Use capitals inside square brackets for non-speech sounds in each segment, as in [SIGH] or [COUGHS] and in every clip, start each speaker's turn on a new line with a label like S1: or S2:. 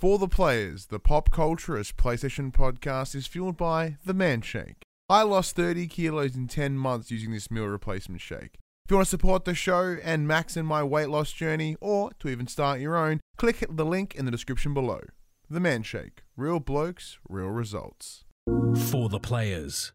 S1: For the players, the pop culturist PlayStation podcast is fueled by the Man Shake. I lost 30 kilos in 10 months using this meal replacement shake. If you want to support the show and max in my weight loss journey, or to even start your own, click the link in the description below. The Man Shake. Real blokes, real results.
S2: For the players.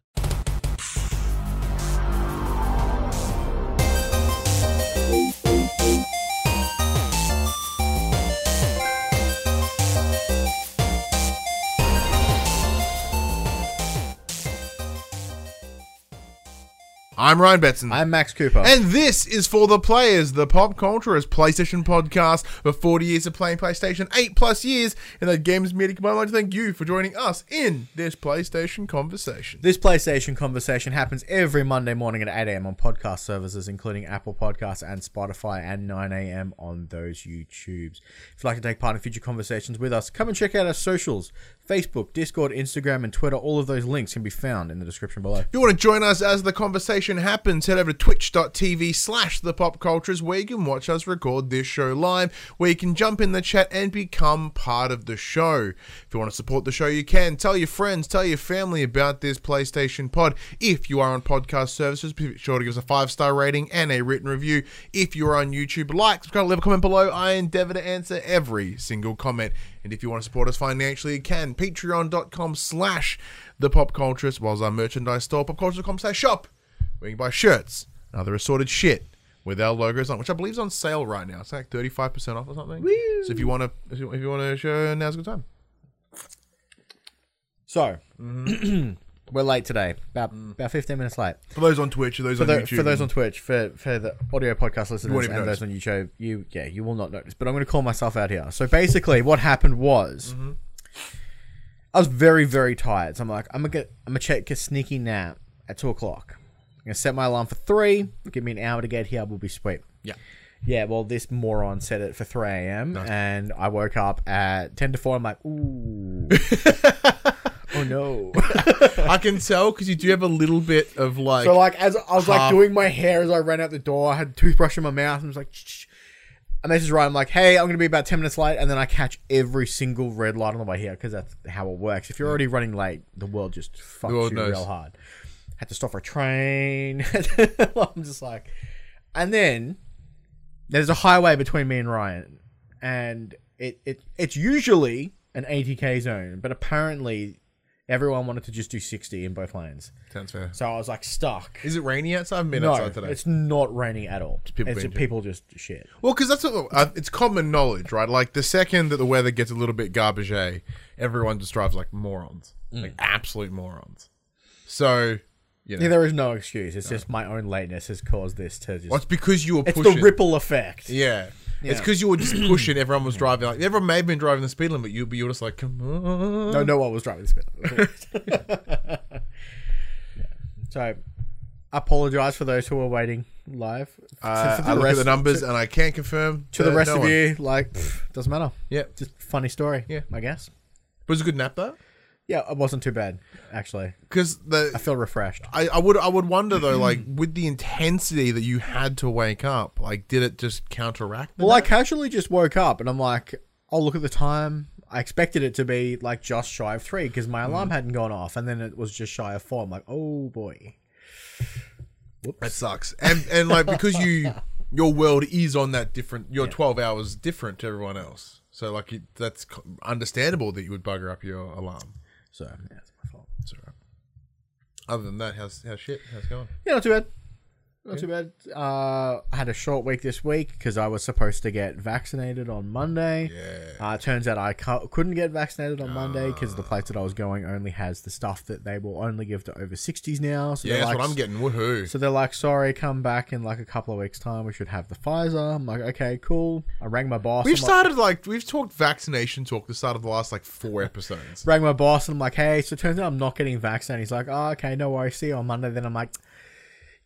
S1: I'm Ryan Betson.
S3: I'm Max Cooper.
S1: and this is For the Players, the pop culturist PlayStation podcast for 40 years of playing PlayStation, 8 plus years in the games media. I'd like to thank you for joining us in this PlayStation conversation.
S3: this PlayStation conversation happens every Monday morning at 8 a.m. on podcast services, including Apple Podcasts and Spotify, and 9 a.m. on those YouTubes. If you'd like to take part in future conversations with us, come and check out our socials Facebook, Discord, Instagram, and Twitter. All of those links can be found in the description below.
S1: If you want to join us as the conversation happens, head over to twitch.tv slash the pop cultures where you can watch us record this show live, where you can jump in the chat and become part of the show. If you want to support the show, you can. Tell your friends, tell your family about this PlayStation pod. If you are on podcast services, be sure to give us a five star rating and a written review. If you are on YouTube, like, subscribe, leave a comment below. I endeavor to answer every single comment. And if you want to support us financially, you can. Patreon.com slash the pop culturist, whilst our merchandise store, popculturist.com slash shop where you can buy shirts and other assorted shit with our logos on, which I believe is on sale right now. It's like thirty five percent off or something. So if you want to, if you, if you want to show, now's a good time.
S3: So, mm-hmm. [CLEARS THROAT] we're late today, about, about 15 minutes late.
S1: For those on Twitch, or those
S3: For,
S1: on
S3: the,
S1: YouTube,
S3: for those on Twitch, for, for the audio podcast listeners
S1: won't
S3: and
S1: even
S3: those on YouTube, you yeah, you will not notice. But I'm going to call myself out here. So basically, what happened was,
S1: Mm-hmm.
S3: I was very very tired. So I'm like, I'm gonna get, I'm gonna check a sneaky nap at two o'clock. I'm gonna set my alarm for three. Give me an hour to get here. We'll be sweet.
S1: yeah,
S3: Yeah, well, this moron set it for 3 a.m. and I woke up at 10 to 4. I'm like, ooh. [LAUGHS] oh no. [LAUGHS]
S1: I can tell because you do have a little bit of like,
S3: So like as I was like
S1: half-
S3: doing my hair as I ran out the door, I had a toothbrush in my mouth and I was like, Shh. and this is right. I'm like, hey, I'm gonna be about ten minutes late, and then I catch every single red light on the way here because that's how it works. If you're already running late, the world just fucks
S1: world
S3: you
S1: knows.
S3: real hard. Had to stop for a train. [LAUGHS] I'm just like, and then there's a highway between me and Ryan, and it, it it's usually an 80k zone, but apparently everyone wanted to just do 60 in both lanes.
S1: sounds fair.
S3: So I was like stuck.
S1: Is it rainy outside? I've been
S3: No,
S1: outside today.
S3: it's not raining at all.
S1: people
S3: it's
S1: being
S3: just people just shit.
S1: Well, because that's what uh, it's common knowledge, right? Like the second that the weather gets a little bit garbage, everyone just drives like morons, like absolute morons. So, you know,
S3: Yeah, there is no excuse. It's just my own lateness has caused this to just.
S1: well, it's because you were
S3: it's
S1: pushing.
S3: the ripple effect.
S1: Yeah. It's because you were just [CLEARS THROAT] pushing. Everyone was driving. Like everyone may have been driving the speed limit, you but you were just like, come on.
S3: No, no one was driving this bit. Yeah. So, I apologize for those who are waiting live.
S1: Uh,
S3: To- to
S1: I
S3: the
S1: look at the numbers and I can't confirm
S3: To the rest
S1: no
S3: of
S1: one-
S3: you, like, pff, doesn't matter.
S1: Yeah,
S3: Just funny story.
S1: Yeah.
S3: I guess.
S1: was it a good nap though?
S3: Yeah, it wasn't too bad actually.
S1: Because
S3: I feel refreshed.
S1: I, I would I would wonder though, like with the intensity that you had to wake up, like did it just counteract? the
S3: Well, I
S1: nap?
S3: casually just woke up and I'm like, I'll look at the time. I expected it to be like just shy of three because my alarm hmm. hadn't gone off, and then it was just shy of four. I'm like, oh boy.
S1: That sucks. And and like because you [LAUGHS] your world is on that different your 12 hours different to everyone else. So like that's co- understandable that you would bugger up your alarm.
S3: So yeah, it's my fault.
S1: It's all right. Other than that, how's how's shit? How's it going?
S3: Yeah, not too bad. Not too bad. Uh, I had a short week this week because I was supposed to get vaccinated on Monday.
S1: Yeah.
S3: Uh, turns out I cu- couldn't get vaccinated on Monday because the place that I was going only has the stuff that they will only give to over 60s now. So
S1: Yeah,
S3: they're
S1: that's
S3: like,
S1: what I'm getting. Woohoo.
S3: So they're like, sorry, come back in like a couple of weeks' time. We should have the Pfizer. I'm like, okay, cool. I rang my boss.
S1: We've
S3: I'm like-
S1: started like we've talked vaccination talk the start of the last like four episodes. [LAUGHS]
S3: rang my boss and I'm like, hey, so it turns out I'm not getting vaccinated. He's like, oh, okay, no worries. See you on Monday. Then I'm like,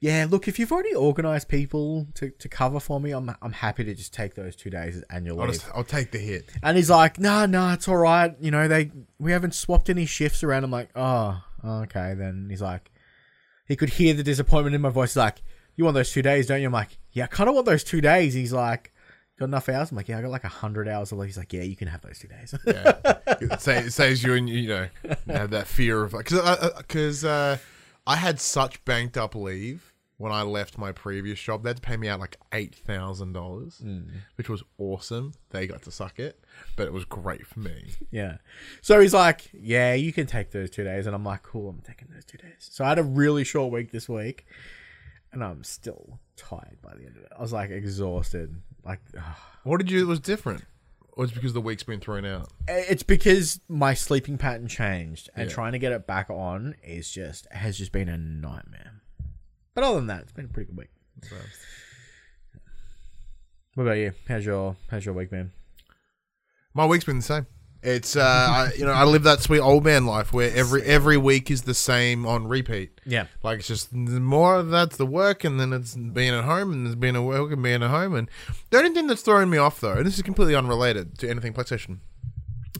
S3: yeah, look, if you've already organised people to, to cover for me, I'm I'm happy to just take those two days as annual
S1: I'll
S3: leave.
S1: just I'll take the hit.
S3: And he's like, no, no, it's all right. You know, they we haven't swapped any shifts around. I'm like, oh, okay. Then he's like, he could hear the disappointment in my voice. He's like, you want those two days, don't you? I'm like, yeah, I kind of want those two days. He's like, got enough hours? I'm like, yeah, I got like hundred hours of leave. He's like, yeah, you can have those two days.
S1: Yeah. it, sa- saves you and you know have that fear of because because uh, I had such banked up leave when I left my previous job. They had to pay me out like eight thousand dollars, hmm. which was awesome. They got to suck it, but it was great for me. [LAUGHS]
S3: yeah. So he's like, yeah, you can take those two days, and I'm like, cool, I'm taking those two days. So I had a really short week this week, and I'm still tired by the end of it. I was like exhausted. Like,
S1: What did you? It was different. Or it's because the week's been thrown out.
S3: it's because my sleeping pattern changed, and
S1: Yeah.
S3: trying to get it back on is just has just been a nightmare. But other than that, it's been a pretty good week. What about you? How's your How's your week man?
S1: My week's been the same. It's uh, [LAUGHS] I, you know, I live that sweet old man life where every every week is the same on repeat.
S3: Yeah.
S1: Like it's just the more of that's the work, and then it's being at home, and there's being at work and being at home. And the only thing that's throwing me off though, and this is completely unrelated to anything PlayStation,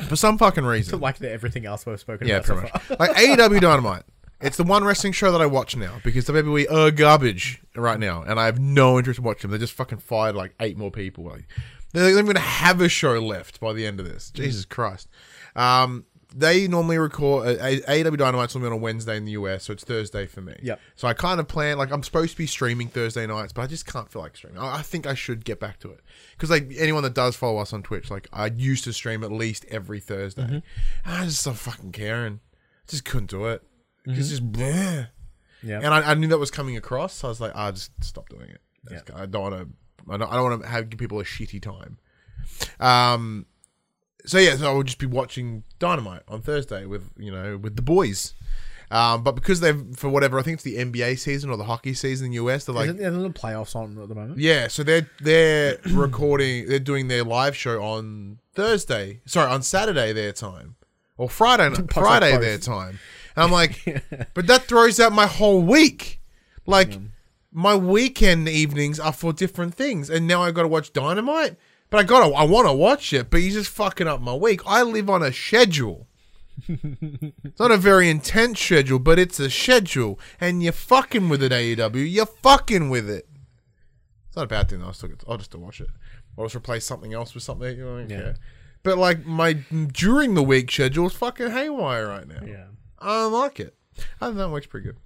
S1: for some fucking reason.
S3: Like the, everything else we've spoken
S1: yeah,
S3: about so
S1: pretty
S3: far.
S1: much. Like AEW Dynamite. [LAUGHS] It's the one wrestling show that I watch now because WWE are garbage right now, and I have no interest in watching them. They just fucking fired like eight more people. Like they're not going to have a show left by the end of this. Jesus Christ. Um, they normally record uh, AEW Dynamite's normally on a Wednesday in the US, so it's Thursday for me.
S3: Yeah.
S1: So I kind of plan like I'm supposed to be streaming Thursday nights, but I just can't feel like streaming. I, I think I should get back to it because like anyone that does follow us on Twitch, like I used to stream at least every Thursday. And I just don't fucking caring. just couldn't do it. It's just bleh.
S3: Yeah.
S1: And I, I knew that was coming across, so I was like, I just stop doing it. I I don't want to. I don't, I don't want to have give people a shitty time. Um. So yeah, so I would just be watching Dynamite on Thursday with you know with the boys. Um, but because they've for whatever I think it's the NBA season or the hockey season in the US, they're like
S3: Isn't there playoffs on at the moment?
S1: yeah, so they're they're [CLEARS THROAT] recording, they're doing their live show on Thursday. Sorry, on Saturday their time, or Friday [LAUGHS] Friday
S3: both.
S1: their time. I'm [LAUGHS] like, but that throws out my whole week. Like my weekend evenings are for different things, and now I got to watch Dynamite. But I got to, I want to watch it, but he's just fucking up my week. I live on a schedule. It's [LAUGHS] not a very intense schedule, but it's a schedule, and you're fucking with it, AEW. You're fucking with it. It's not a bad thing. I'll still, get, I'll just watch it. I'll just replace something else with something. You know,
S3: Yeah.
S1: care. But like my during the week schedule is fucking haywire right now.
S3: Yeah.
S1: I like it. I think that works pretty good.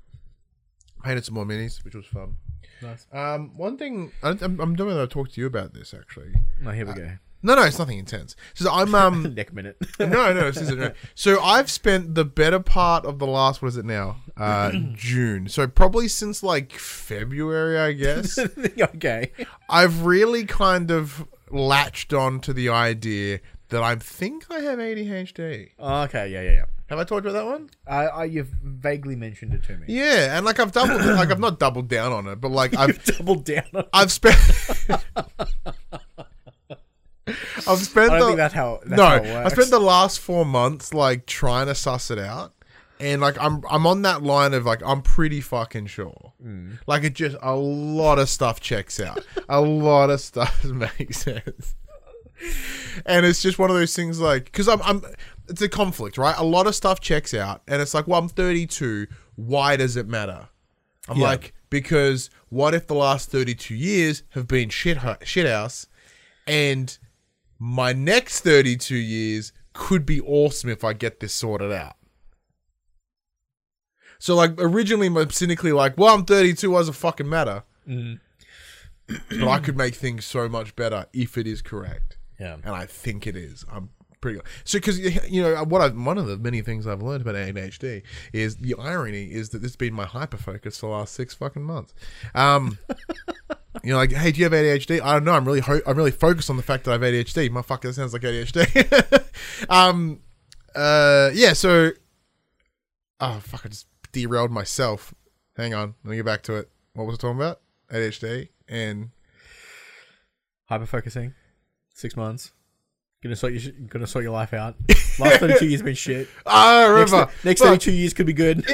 S1: Painted some more minis, which was fun.
S3: Nice.
S1: Um, one thing I, I'm, I'm doing. I talk to you about this actually.
S3: No, here we go.
S1: No, no, it's nothing intense. So I'm [LAUGHS] um
S3: Neck minute. [LAUGHS]
S1: no, no, this isn't right. So I've spent the better part of the last what is it now? Uh [CLEARS THROAT] June. So probably since like February, I guess. [LAUGHS]
S3: okay.
S1: I've really kind of latched on to the idea that I think I have ADHD.
S3: Okay. Yeah. Yeah. Yeah.
S1: Have I talked about that one?
S3: I, I you've vaguely mentioned it to me.
S1: Yeah, and like I've doubled [COUGHS] like I've not doubled down on it, but like I've
S3: doubled down. on-
S1: I've spent [LAUGHS] I've spent
S3: I don't
S1: the,
S3: think that's how. That's
S1: no,
S3: how
S1: I spent the last four months like trying to suss it out, and like I'm I'm on that line of like I'm pretty fucking sure.
S3: Mm.
S1: Like it just a lot of stuff checks out, a lot of stuff [LAUGHS] makes sense, and it's just one of those things like because I'm I'm it's a conflict, right? A lot of stuff checks out, and it's like, well, I'm 32. Why does it matter? I'm
S3: Yeah.
S1: like because what if the last 32 years have been shit shit house, and my next 32 years could be awesome if I get this sorted out. So, like, originally, I'm cynically like, well, I'm 32, what does it fucking matter? Mm. but I could make things so much better if it is correct.
S3: Yeah.
S1: And I think it is. I'm pretty good. so because you know what I one of the many things I've learned about ADHD is the irony is that this has been my hyper focus for the last six fucking months. Um, [LAUGHS] you know, like, hey, do you have ADHD? I don't know. I'm really ho- I'm really focused on the fact that I have ADHD. My fuck, that sounds like ADHD. [LAUGHS] um, uh, yeah. So, oh fuck, I just derailed myself. Hang on, let me get back to it. What was I talking about? ADHD and
S3: Hyper focusing. Six months. Gonna sort your gonna sort your life out. Last thirty two years been shit. [LAUGHS]
S1: I
S3: Next,
S1: remember.
S3: next
S1: Fuck.
S3: thirty two years could be good. [LAUGHS]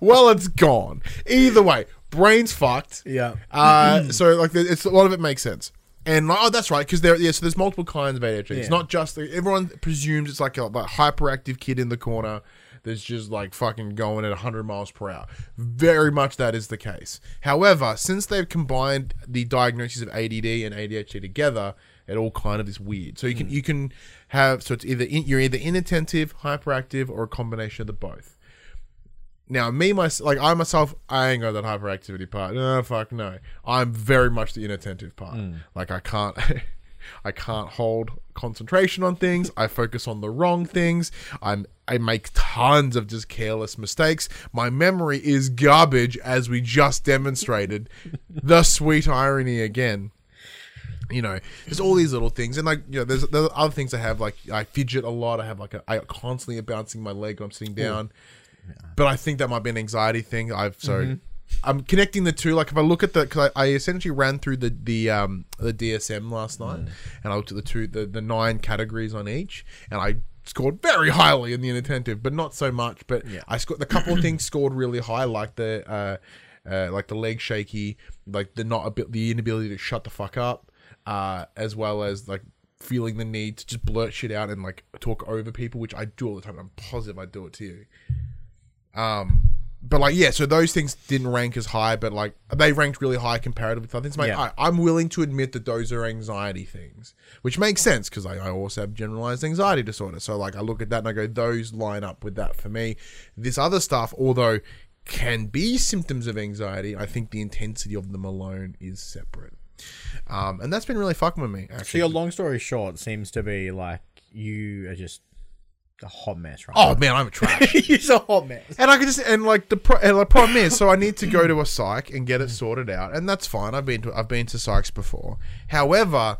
S1: well, it's gone. Either way, brain's fucked.
S3: yeah.
S1: Uh, [CLEARS THROAT] so like, it's a lot of it makes sense. And oh, that's right, because there, yeah. So there's multiple kinds of ADHD. It's not just everyone presumes it's like a like, hyperactive kid in the corner that's just like fucking going at 100 miles per hour. Very much that is the case. However, since they've combined the diagnoses of ADD and ADHD together, it all kind of is weird. So you can hmm. you can have so it's either in, you're either inattentive, hyperactive, or a combination of the both. Now, me, my like I myself, I ain't got that hyperactivity part. No, fuck no. I'm very much the inattentive part. Hmm. Like I can't, [LAUGHS] I can't hold concentration on things. I focus on the wrong things. I'm I make tons of just careless mistakes. My memory is garbage, as we just demonstrated. [LAUGHS] the sweet irony again you know, there's all these little things, and like you know, there's there's other things I have. Like I fidget a lot. I have like a, I constantly am bouncing my leg when I'm sitting down. But I think that might be an anxiety thing. I've so mm-hmm. I'm connecting the two. Like if I look at the, because I, I essentially ran through the the um the DSM last night, and I looked at the two the the nine categories on each, and I scored very highly in the inattentive, but not so much. But yeah. I scored the couple of things scored really high, like the uh, uh like the leg shaky, like the not a bit the inability to shut the fuck up, uh, as well as like feeling the need to just blurt shit out and like talk over people, which I do all the time. I'm positive I do it to you. Um, but like yeah, so those things didn't rank as high, but like they ranked really high comparatively to other things. Like,
S3: Yeah.
S1: I, I'm willing to admit that those are anxiety things, which makes sense because I, I also have generalized anxiety disorder. So like I look at that and I go, those line up with that for me. This other stuff, although can be symptoms of anxiety, I think the intensity of them alone is separate. Um, and that's been really fucking with me.
S3: So
S1: Actually,
S3: your long story short seems to be like you are just a hot mess, right?
S1: oh man, I'm a trash. [LAUGHS]
S3: you're a hot mess.
S1: And I can just and like the pro- and the problem is, so I need to go to a psych and get it mm. sorted out, and that's fine. I've been to I've been to psychs before. However,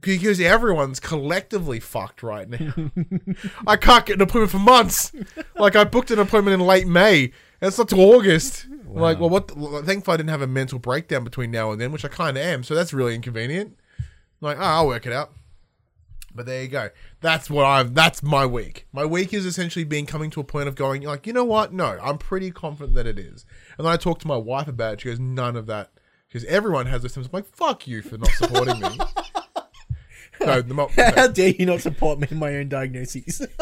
S1: because everyone's collectively fucked right now, [LAUGHS] I can't get an appointment for months. Like I booked an appointment in late May, and it's not till August. Like, well, what? The, thankfully, I didn't have a mental breakdown between now and then, which I kind of am. So that's really inconvenient. Like, oh, I'll work it out. But there you go. That's what I'm. That's my week. My week is essentially being coming to a point of going like, you know what? No, I'm pretty confident that it is. And then I talked to my wife about it. She goes, none of that, because everyone has symptoms. I'm like, fuck you for not supporting me. [LAUGHS] no, the mo-
S3: How dare you not support me in my own diagnoses? [LAUGHS]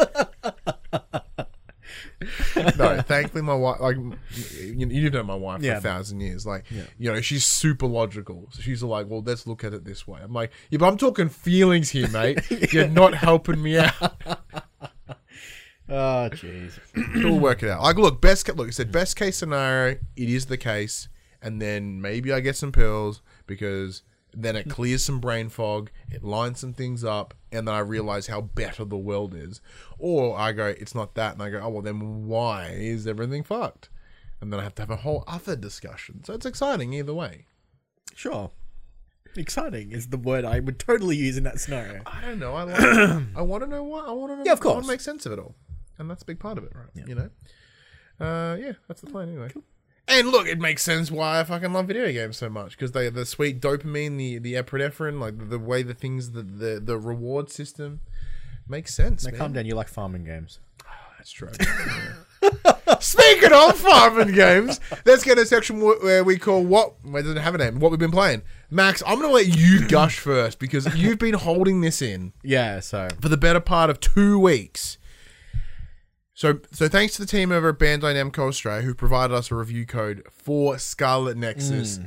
S3: [LAUGHS]
S1: no, thankfully my wife, like you, you know my wife
S3: Yeah.
S1: for a thousand years, like you know she's super logical. So she's like, well, let's look at it this way. I'm like, yeah, but I'm talking feelings here, mate. [LAUGHS] You're not helping me out. [LAUGHS]
S3: oh, jeez.
S1: we'll work it out. Like, look, best look. I said best case scenario. It is the case, and then maybe I get some pills because then it clears some brain fog. It lines some things up, and then I realize how better the world is. Or I go, it's not that, and I go, oh well, then why is everything fucked? And then I have to have a whole other discussion. So it's exciting either way.
S3: Sure. Exciting is the word I would totally use in that scenario.
S1: I don't know. I like. [CLEARS THROAT] I want to know what I want to know.
S3: Yeah, of course.
S1: I want to make sense of it all, and that's a big part of it, right? You know. Uh, yeah, that's the plan anyway. And look, it makes sense why I fucking love video games so much because they the sweet dopamine, the the epinephrine, like the, the way the things, the, the the reward system makes sense.
S3: Now,
S1: man.
S3: calm down. You like farming games. [SIGHS]
S1: That's true. [LAUGHS] Speaking of farming games, let's get a section where we call what well, it doesn't have a name. What we've been playing. Max, I'm gonna let you gush first because you've been holding this in
S3: Yeah. So
S1: for the better part of two weeks. So, so thanks to the team over at Bandai Namco Australia who provided us a review code for Scarlet Nexus. Hmm.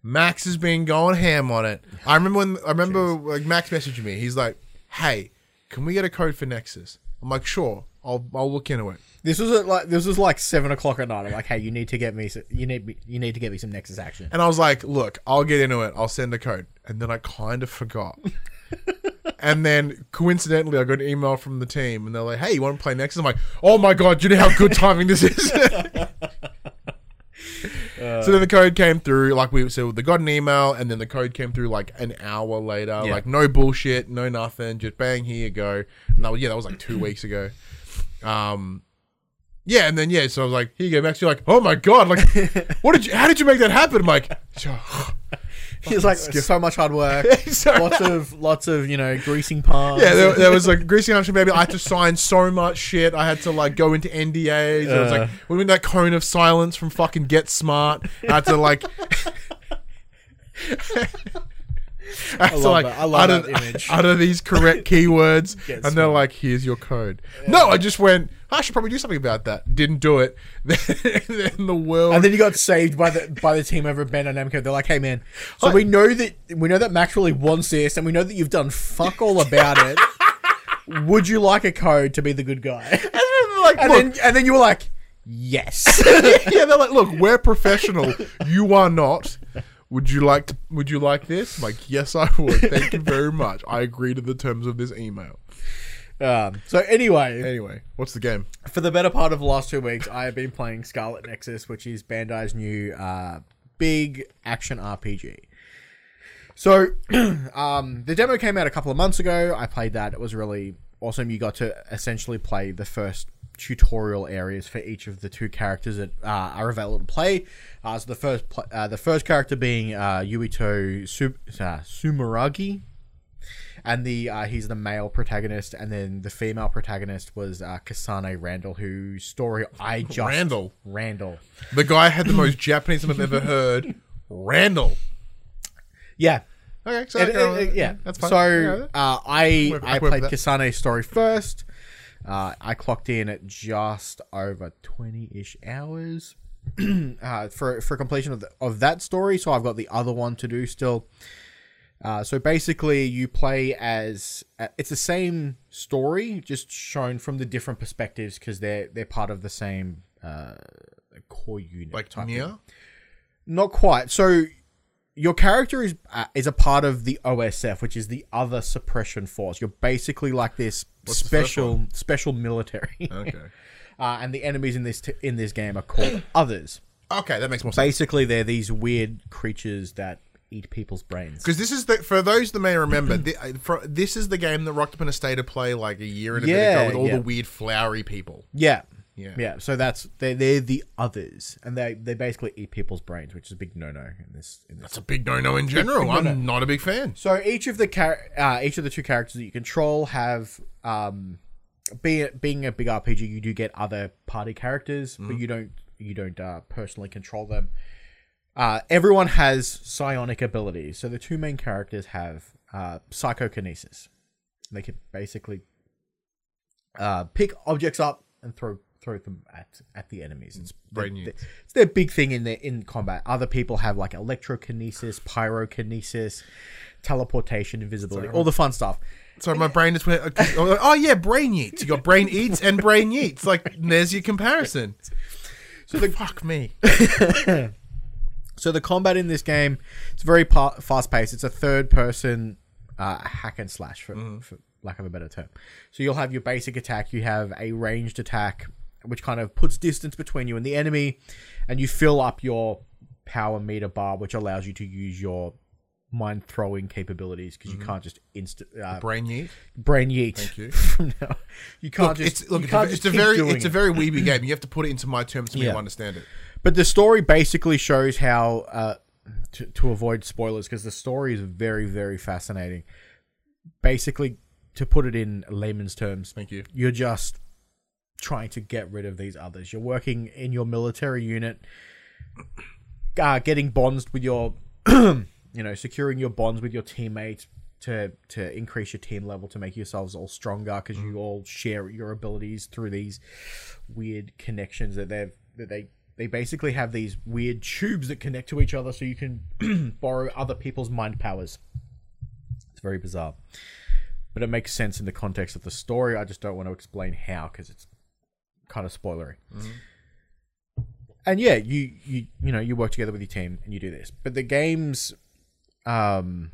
S1: Max has been going ham on it. I remember when I remember like Max messaged me. He's like, "Hey, can we get a code for Nexus?" I'm like, "Sure, I'll I'll look into it."
S3: this was at like this was like seven o'clock at night. I'm like, hey, you need to get me. You need. You need to get me some Nexus action.
S1: And I was like, look, I'll get into it. I'll send a code. And then I kind of forgot. [LAUGHS] and then coincidentally, I got an email from the team and they're like, hey, you want to play next?" I'm like, oh my God, you know how good timing this is? [LAUGHS] so then the code came through, like we so they got an email and then the code came through like an hour later.
S3: Yeah.
S1: Like no bullshit, no nothing, just bang, here you go. And that was, yeah, that was like two weeks ago. Um yeah, and then yeah, so I was like, "Here you go, Max." You're like, "Oh my god!" Like, [LAUGHS] what did you? How did you make that happen? I'm like,
S3: It's like so much hard work. [LAUGHS]
S1: So-
S3: lots of lots of you know greasing palms.
S1: Yeah, there, there was like greasing arms baby. I had to sign so much shit. I had to like go into NDAs. It was like we in that cone of silence from fucking Get Smart. I had to like. [LAUGHS] I
S3: love that. I love
S1: utter,
S3: that image.
S1: utter these correct [LAUGHS] keywords, and they're like, "Here's your code." No, I just went. I should probably do something about that. Didn't do it. [LAUGHS] then the world.
S3: And then you got saved by the by the team over at Bandai Namco. They're like, "Hey man, so we know that we know that Max really wants this, and we know that you've done fuck all about it. [LAUGHS] Would you like a code to be the good guy?" [LAUGHS]
S1: like,
S3: And then and then you were like, "Yes."
S1: yeah, they're like, look, we're professional. You are not. Would you like to? Would you like this? I'm like, yes, I would. Thank you very much. I agree to the terms of this email.
S3: Um, so anyway,
S1: Anyway, what's the game?
S3: for the better part of the last two weeks, I have been playing Scarlet Nexus, which is Bandai's new uh, big action RPG. So, [CLEARS THROAT] um, the demo came out a couple of months ago. I played that. It was really awesome. You got to essentially play the first tutorial areas for each of the two characters that uh, are available to play. Uh, so the first, pl- uh, the first character being uh, Yuito Su- uh, Sumeragi, and the uh, he's the male protagonist, and then the female protagonist was uh, Kasane Randall, whose story I just
S1: Randall.
S3: Randall.
S1: The guy had the most Japanese name I've ever heard. Randall.
S3: Yeah,
S1: Okay, so
S3: It-
S1: okay,
S3: it- it- yeah,
S1: that's fine.
S3: So
S1: Okay.
S3: uh, I
S1: Work-
S3: I
S1: work
S3: played
S1: that.
S3: Kasane's story first. Uh, I clocked in at just over twenty ish hours [CLEARS THROAT] uh, for for completion of the, of that story. So I've got the other one to do still. Uh, so basically, you play as uh, it's the same story, just shown from the different perspectives because they're they're part of the same uh, core unit.
S1: like
S3: type.
S1: Nia.
S3: Not quite. So your character is uh, is a part of the OSF, which is the other suppression force. You're basically like this
S1: What's
S3: special special military. [LAUGHS]
S1: Okay.
S3: uh, and the enemies in this t- in this game are called others.
S1: Okay, that makes more sense.
S3: Basically, they're these weird creatures that eat people's brains.
S1: Because this is the for those that may remember, the, for, this is the game that rocked up in a state of play like a year and a bit ago with all
S3: yeah.
S1: the weird flowery people.
S3: Yeah.
S1: Yeah.
S3: Yeah. So that's they they're the others, and they they basically eat people's brains, which is a big no no in this in this
S1: That's a big no-no in general. I'm not a big fan.
S3: So each of the char- uh, each of the two characters that you control have um, being being a big RPG, you do get other party characters, but you don't you don't uh, personally control them. Uh, everyone has psionic abilities. So the two main characters have uh, psychokinesis. They can basically uh, pick objects up and throw throw them at at the enemies. It's
S1: Brain
S3: their-
S1: units.
S3: it's their big thing in their in combat. Other people have like electrokinesis, pyrokinesis, teleportation, invisibility, all the fun stuff.
S1: So my brain just went, oh yeah, brain eats. You got brain eats and brain eats. Like there's your comparison. [LAUGHS] So the fuck me. [LAUGHS]
S3: So the combat in this game, it's very pa- fast paced. It's a third person uh, hack and slash, for, for lack of a better term. So you'll have your basic attack. You have a ranged attack, which kind of puts distance between you and the enemy, and you fill up your power meter bar, which allows you to use your mind throwing capabilities because you can't just instant uh,
S1: Brain eat.
S3: brain yeet.
S1: Thank you. [LAUGHS]
S3: Now, you can't
S1: Look,
S3: just
S1: it's look, it's, a,
S3: just
S1: it's a very it's a very weeby [LAUGHS] game. You have to put it into my terms for me to understand it.
S3: But the story basically shows how, uh, to, to avoid spoilers, because the story is very, very fascinating. Basically, to put it in layman's terms,
S1: Thank you.
S3: you're just trying to get rid of these others. You're working in your military unit, uh, getting bonds with your, [CLEARS THROAT] you know, securing your bonds with your teammates to to increase your team level to make yourselves all stronger because you all share your abilities through these weird connections that they've that they they basically have these weird tubes that connect to each other so you can [CLEARS THROAT] borrow other people's mind powers. It's very bizarre but it makes sense in the context of the story. I just don't want to explain how because it's kind of spoilery. And yeah, you you you know you work together with your team and you do this, but the game's um,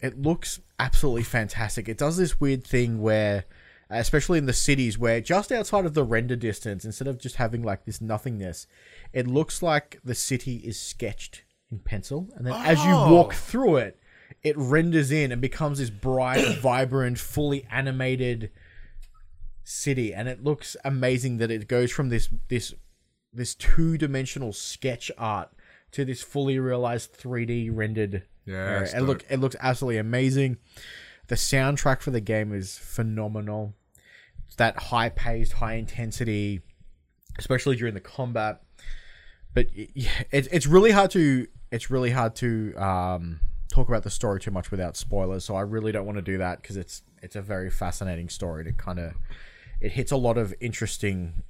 S3: it looks absolutely fantastic. It does this weird thing where, Uh, especially in the cities, where just outside of the render distance, instead of just having like this nothingness, it looks like the city is sketched in pencil, and then as you oh. walk
S1: Oh.
S3: through it, it renders in and becomes this bright, [COUGHS] vibrant, fully animated city, and it looks amazing that it goes from this this this two dimensional sketch art to this fully realized three D rendered.
S1: Yeah,
S3: it look it looks absolutely amazing. The soundtrack for the game is phenomenal. It's that high paced, high intensity, especially during the combat. But yeah, it's it's really hard to it's really hard to um, talk about the story too much without spoilers, so I really don't want to do that because it's it's a very fascinating story to kind of it hits a lot of interesting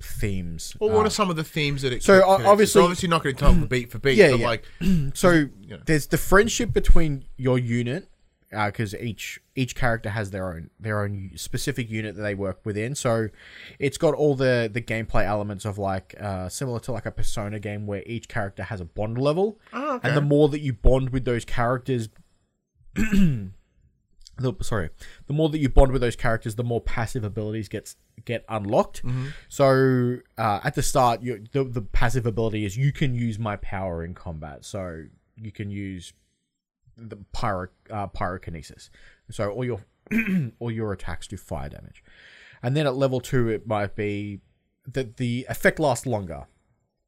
S3: themes.
S1: Well, what are some of the themes that it?
S3: So,
S1: connects?
S3: obviously-
S1: It's obviously not going to tell them [CLEARS THROAT] beat for beat,
S3: Yeah,
S1: but
S3: yeah.
S1: like, [CLEARS THROAT]
S3: So
S1: Yeah.
S3: there's the friendship between your unit because each each character has their own their own specific unit that they work within. So it's got all the the gameplay elements of like uh, similar to like a Persona game where each character has a bond level,
S1: oh, okay.
S3: and the more that you bond with those characters. [CLEARS THROAT] The, sorry, the more that you bond with those characters, the more passive abilities gets get unlocked. So uh, at the start, you, the the passive ability is you can use my power in combat. So you can use the pyro uh, pyrokinesis. So all your [CLEARS THROAT] all your attacks do fire damage, and then at level two it might be that the effect lasts longer.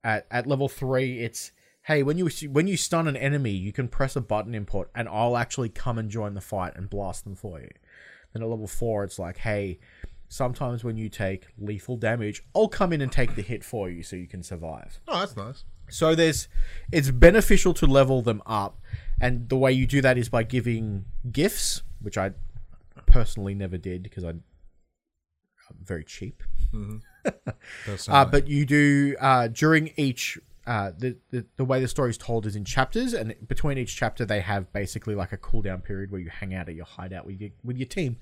S3: At at level three, it's hey when you when you stun an enemy, you can press a button input, and I'll actually come and join the fight and blast them for you. Then at level four, it's like hey. Sometimes when you take lethal damage, I'll come in and take the hit for you so you can survive.
S1: oh, that's nice.
S3: So there's it's beneficial to level them up, and the way you do that is by giving gifts, which I personally never did because I'm very cheap. [LAUGHS]
S1: Sound
S3: Uh, but you do uh, during each uh, the, the the way the story is told is in chapters, and between each chapter they have basically like a cooldown period where you hang out at your hideout with your with your team,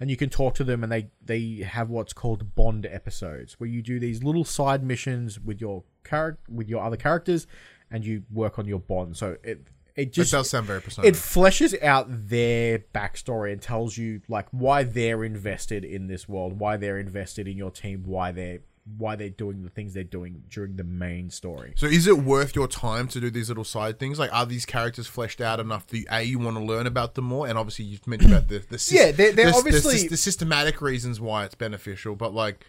S3: and you can talk to them, and they they have what's called bond episodes where you do these little side missions with your character with your other characters, and you work on your bond. So it it
S1: it
S3: just
S1: does sound very persona.
S3: it fleshes out their backstory and tells you like why they're invested in this world, why they're invested in your team, why they're why they're doing the things they're doing during the main story.
S1: So is it worth your time to do these little side things? Like, are these characters fleshed out enough that a you want to learn about them more? And obviously, you've mentioned about the the
S3: Yeah, they're- they're
S1: the- the
S3: obviously-
S1: the systematic reasons why it's beneficial, but like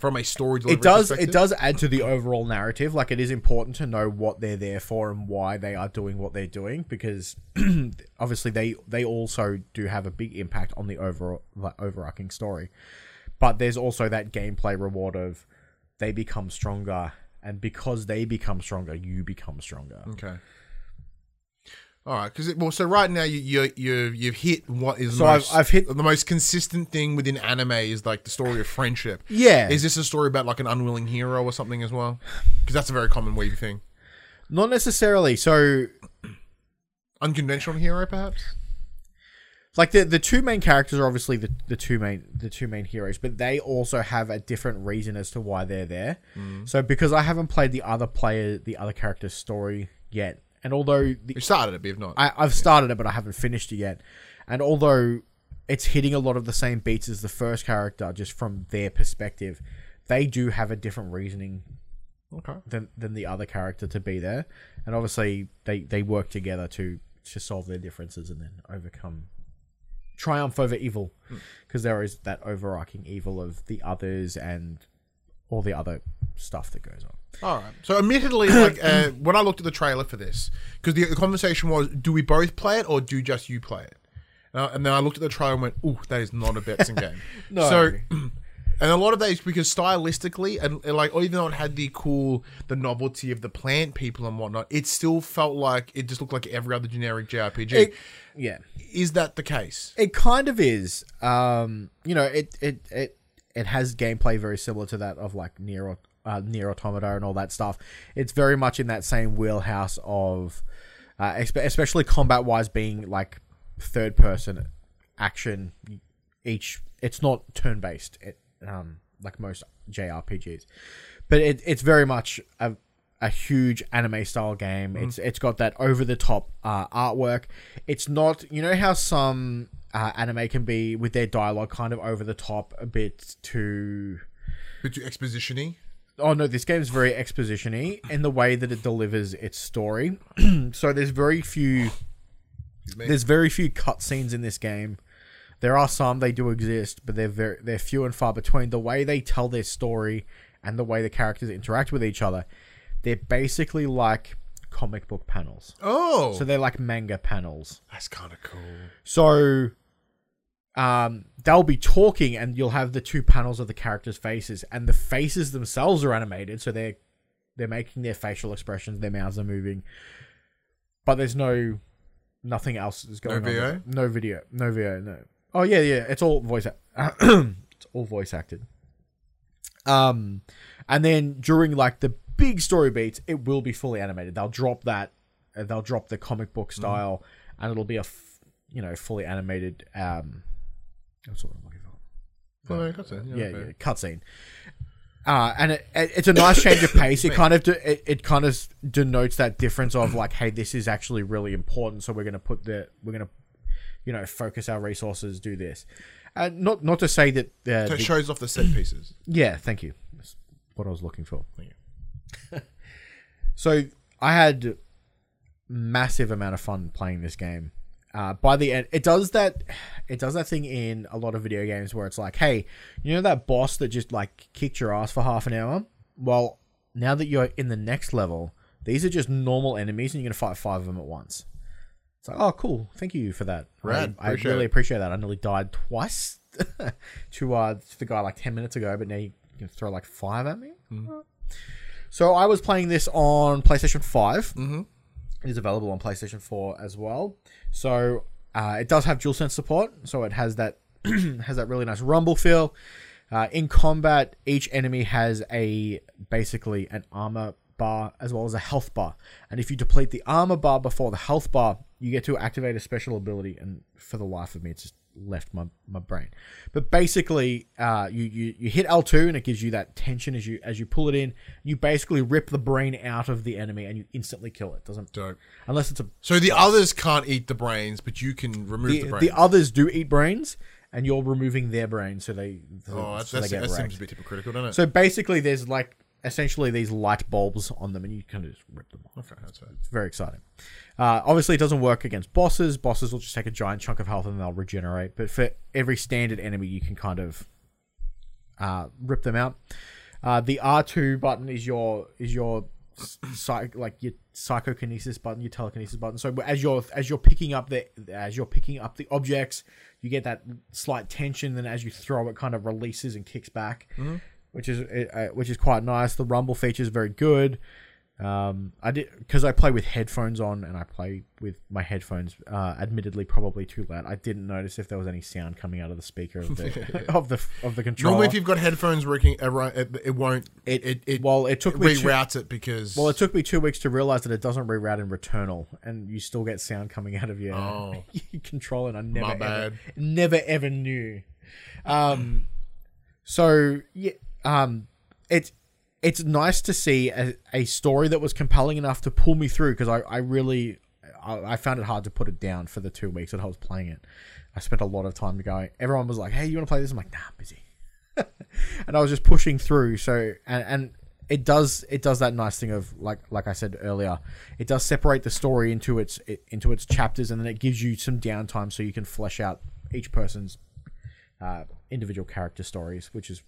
S1: from a story
S3: It does it does add to the overall narrative. Like it is important to know what they're there for and why they are doing what they're doing because [CLEARS THROAT] obviously they they also do have a big impact on the overall the overarching story. But there's also that gameplay reward of they become stronger and because they become stronger, you become stronger.
S1: Okay. All right, because well, so right now you you you you've hit what is
S3: So
S1: the
S3: I've- I've hit-
S1: the most consistent thing within anime is like the story of friendship.
S3: Yeah.
S1: Is this a story about like an unwilling hero or something as well? Because that's a very common weeb thing.
S3: Not necessarily. So
S1: Unconventional hero, perhaps.
S3: like the the two main characters are obviously the, the two main the two main heroes, but they also have a different reason as to why they're there. Mm. So because I haven't played the other player the other character's story yet, and although the,
S1: You started it, but if not,
S3: I, I've started it but I haven't finished it yet, and although it's hitting a lot of the same beats as the first character, just from their perspective, they do have a different reasoning
S1: okay.
S3: than than the other character to be there, and obviously they they work together to to solve their differences and then overcome triumph over evil hmm. because there is that overarching evil of the others and all the other stuff that goes on.
S1: All right. So, admittedly, [COUGHS] like uh, when I looked at the trailer for this, because the, the conversation was, do we both play it or do just you play it? Uh, and then I looked at the trailer and went, "Ooh, that is not a Betson [LAUGHS] game."
S3: No.
S1: So, [CLEARS THROAT] and a lot of that is because stylistically, and, and, like, even though it had the cool, the novelty of the plant people and whatnot, it still felt like it just looked like every other generic JRPG.
S3: It, yeah,
S1: is that the case?
S3: it kind of is. Um, you know, it it it it has gameplay very similar to that of like Nier, uh, Nier Automata and all that stuff. It's very much in that same wheelhouse of, uh, especially combat wise, being like third person action. Each it's not turn based. It um like most JRPGs, but it, it's very much a a huge anime style game. It's it's got that over the top uh, artwork. It's not you know how some uh, anime can be with their dialogue kind of over the top, a bit too.
S1: Bit too exposition-y?
S3: Oh no, this game's very exposition-y in the way that it delivers its story. [CLEARS THROAT] so there's very few there's very few cutscenes in this game. There are some, they do exist, but they're very they're few and far between. The way they tell their story and the way the characters interact with each other, they're basically like comic book panels.
S1: Oh,
S3: So they're like manga panels.
S1: that's kind of cool.
S3: So um, they'll be talking, and you'll have the two panels of the characters' faces, and the faces themselves are animated, so they're they're making their facial expressions, their mouths are moving, but there's no nothing else is going
S1: No
S3: on.
S1: VO?
S3: with. No video. No video, No. Oh yeah, yeah. It's all voice. Act- [CLEARS THROAT] it's all voice acted. Um, and then during like the big story beats, it will be fully animated. They'll drop that. uh, They'll drop the comic book style, and it'll be a, f- you know, fully animated. Um, that's what I'm looking for
S1: no, that's it.
S3: yeah,
S1: okay.
S3: yeah cutscene. Uh, and it, it, it's a nice change of [COUGHS] pace. It kind of de- it, it kind of denotes that difference of like, hey, this is actually really important. So we're gonna put the we're gonna, you know, focus our resources, do this. And not not to say that uh,
S1: So it
S3: the-
S1: shows off the set pieces.
S3: yeah, thank you. That's what I was looking for.
S1: Thank [LAUGHS]
S3: so I had massive amount of fun playing this game. Uh, by the end, it does that. It does that thing in a lot of video games where it's like, hey, you know that boss that just like kicked your ass for half an hour. Well, now that you're in the next level, these are just normal enemies, and you're gonna fight five of them at once. It's like, oh, cool. Thank you for that.
S1: Rad.
S3: I, I
S1: Appreciate
S3: really
S1: it.
S3: appreciate that. I nearly died twice [LAUGHS] to uh to the guy like ten minutes ago, but now you can throw like five at me. So I was playing this on PlayStation 5
S1: Mhm.
S3: Is available on PlayStation Four as well. So uh, it does have DualSense support, so it has that [CLEARS THROAT] has that really nice rumble feel. Uh, in combat, each enemy has a basically an armor bar as well as a health bar, and if you deplete the armor bar before the health bar, you get to activate a special ability. And for the life of me, it's just left my, my brain. But basically, uh, you, you you hit L two and it gives you that tension as you as you pull it in. You basically rip the brain out of the enemy and you instantly kill it. Doesn't
S1: Dope.
S3: unless it's a
S1: So the others can't eat the brains, but you can remove the,
S3: the,
S1: brains.
S3: the others do eat brains, and you're removing their brains, so they so,
S1: oh, that's,
S3: so they
S1: that's,
S3: get
S1: that seems a bit hypocritical, doesn't it?
S3: So basically, there's like essentially these light bulbs on them, and you kind of just rip them off.
S1: okay, that's fair.
S3: It's very exciting. Uh, obviously, it doesn't work against bosses. Bosses will just take a giant chunk of health and they'll regenerate. But for every standard enemy, you can kind of uh, rip them out. Uh, the R two button is your is your psych, like your psychokinesis button, your telekinesis button. So as you're as you're picking up the as you're picking up the objects, you get that slight tension. Then as you throw, it kind of releases and kicks back, which is uh, which is quite nice. The rumble feature is very good. Um, I did because I play with headphones on and I play with my headphones. Uh, admittedly, probably too loud. I didn't notice if there was any sound coming out of the speaker of the [LAUGHS] of the of the controller.
S1: Normally, if you've got headphones working, it, it won't.
S3: It-
S1: It it, it,
S3: well, it took me two,
S1: it because.
S3: well, it took me two weeks to realize that it doesn't reroute in Returnal, and you still get sound coming out of your,
S1: Oh. [LAUGHS]
S3: your controller. And I never,
S1: My
S3: ever,
S1: bad.
S3: never ever knew. Um, so yeah, um, it's it's nice to see a, a story that was compelling enough to pull me through because I, I really I, I found it hard to put it down for the two weeks that I was playing it. I spent a lot of time going. Everyone was like, "Hey, you want to play this?" I'm like, "Nah, I'm busy," [LAUGHS] and I was just pushing through. So and and it does it does that nice thing of like like I said earlier, it does separate the story into its it, into its chapters, and then it gives you some downtime so you can flesh out each person's uh, individual character stories, which is is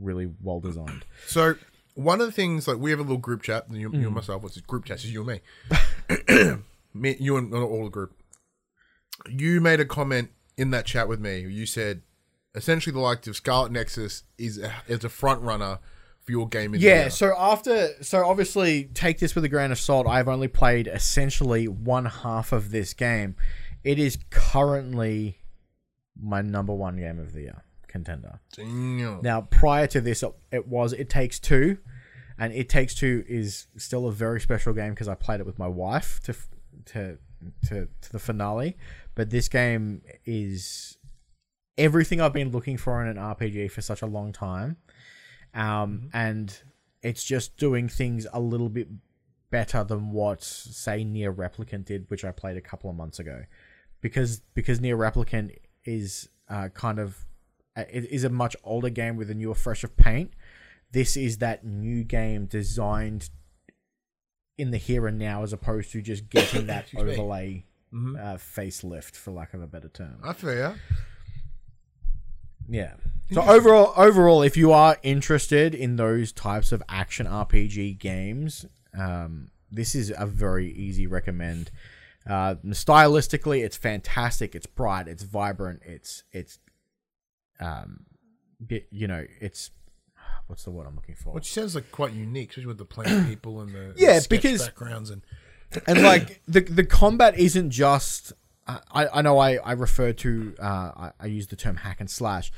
S3: really well designed.
S1: So one of the things, like we have a little group chat, you,
S3: Mm.
S1: you and myself. What's it? Group chat? It's you and me. [LAUGHS] me, you and all the group. You made a comment in that chat with me. You said essentially the likes of Scarlet Nexus is a, is a front runner for your game. In
S3: Yeah, so after so obviously take this with a grain of salt. I've only played essentially one half of this game. It is currently my number one game of the year contender.
S1: Damn.
S3: Now, prior to this, it was It Takes Two, and It Takes Two is still a very special game because I played it with my wife to to to to the finale. But this game is everything I've been looking for in an RPG for such a long time, um, and it's just doing things a little bit better than what say Nier Replicant did, which I played a couple of months ago, because because Nier Replicant is uh, kind of it is a much older game with a newer, fresh of paint. This is that new game designed in the here and now, as opposed to just getting [COUGHS] that overlay
S1: Mhm.
S3: uh, facelift, for lack of a better term.
S1: I feel ya.
S3: Yeah. So overall, overall, if you are interested in those types of action RPG games, um, this is a very easy recommend. Uh, stylistically, it's fantastic. It's bright. It's vibrant. It's it's, um, you know, it's what's the word I'm looking for?
S1: Which sounds like quite unique, especially with the plain [COUGHS] people and the
S3: Yeah,
S1: sketch
S3: because-
S1: backgrounds and
S3: and like [COUGHS] the the combat isn't just. I, I know I I refer to uh, I, I use the term hack and slash.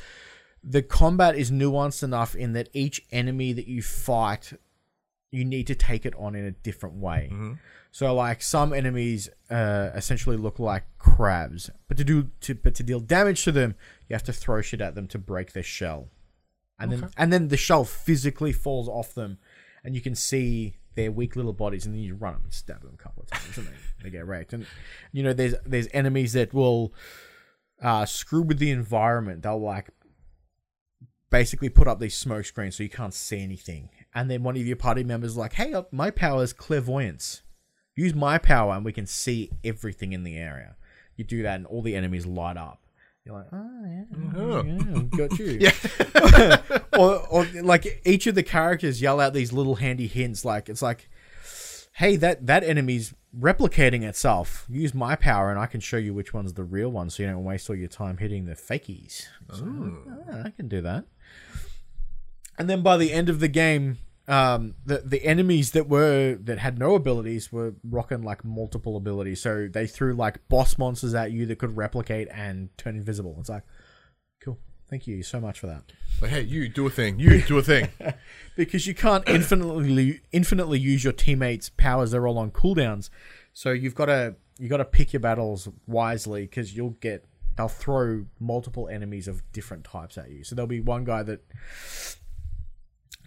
S3: The combat is nuanced enough in that each enemy that you fight, you need to take it on in a different way. So like some enemies uh, essentially look like crabs, but to do to but to deal damage to them, you have to throw shit at them to break their shell, and then and then the shell physically falls off them, and you can see their weak little bodies, and then you run them and stab them a couple of times, and they, [LAUGHS] they get wrecked. And you know there's there's enemies that will uh, screw with the environment. They'll like basically put up these smoke screens so you can't see anything. And then one of your party members is like, "Hey, uh, my power is clairvoyance. Use my power, and we can see everything in the area." You do that, and all the enemies light up. You're like, "Oh yeah,
S1: Oh.
S3: yeah got you."
S1: Yeah. [LAUGHS]
S3: or, or like each of the characters yell out these little handy hints. Like it's like, "Hey, that that enemy's replicating itself. Use my power, and I can show you which one's the real one, so you don't waste all your time hitting the fakies." So, "Ah, I can do that. And then by the end of the game, um, the the enemies that were that had no abilities were rocking like multiple abilities. So they threw like boss monsters at you that could replicate and turn invisible. It's like, cool. Thank you so much for that.
S1: But hey, you do a thing. You do a thing. [LAUGHS]
S3: Because you can't infinitely infinitely use your teammates' powers. They're all on cooldowns. So you've got to you got to pick your battles wisely because you'll get they'll throw multiple enemies of different types at you. So there'll be one guy that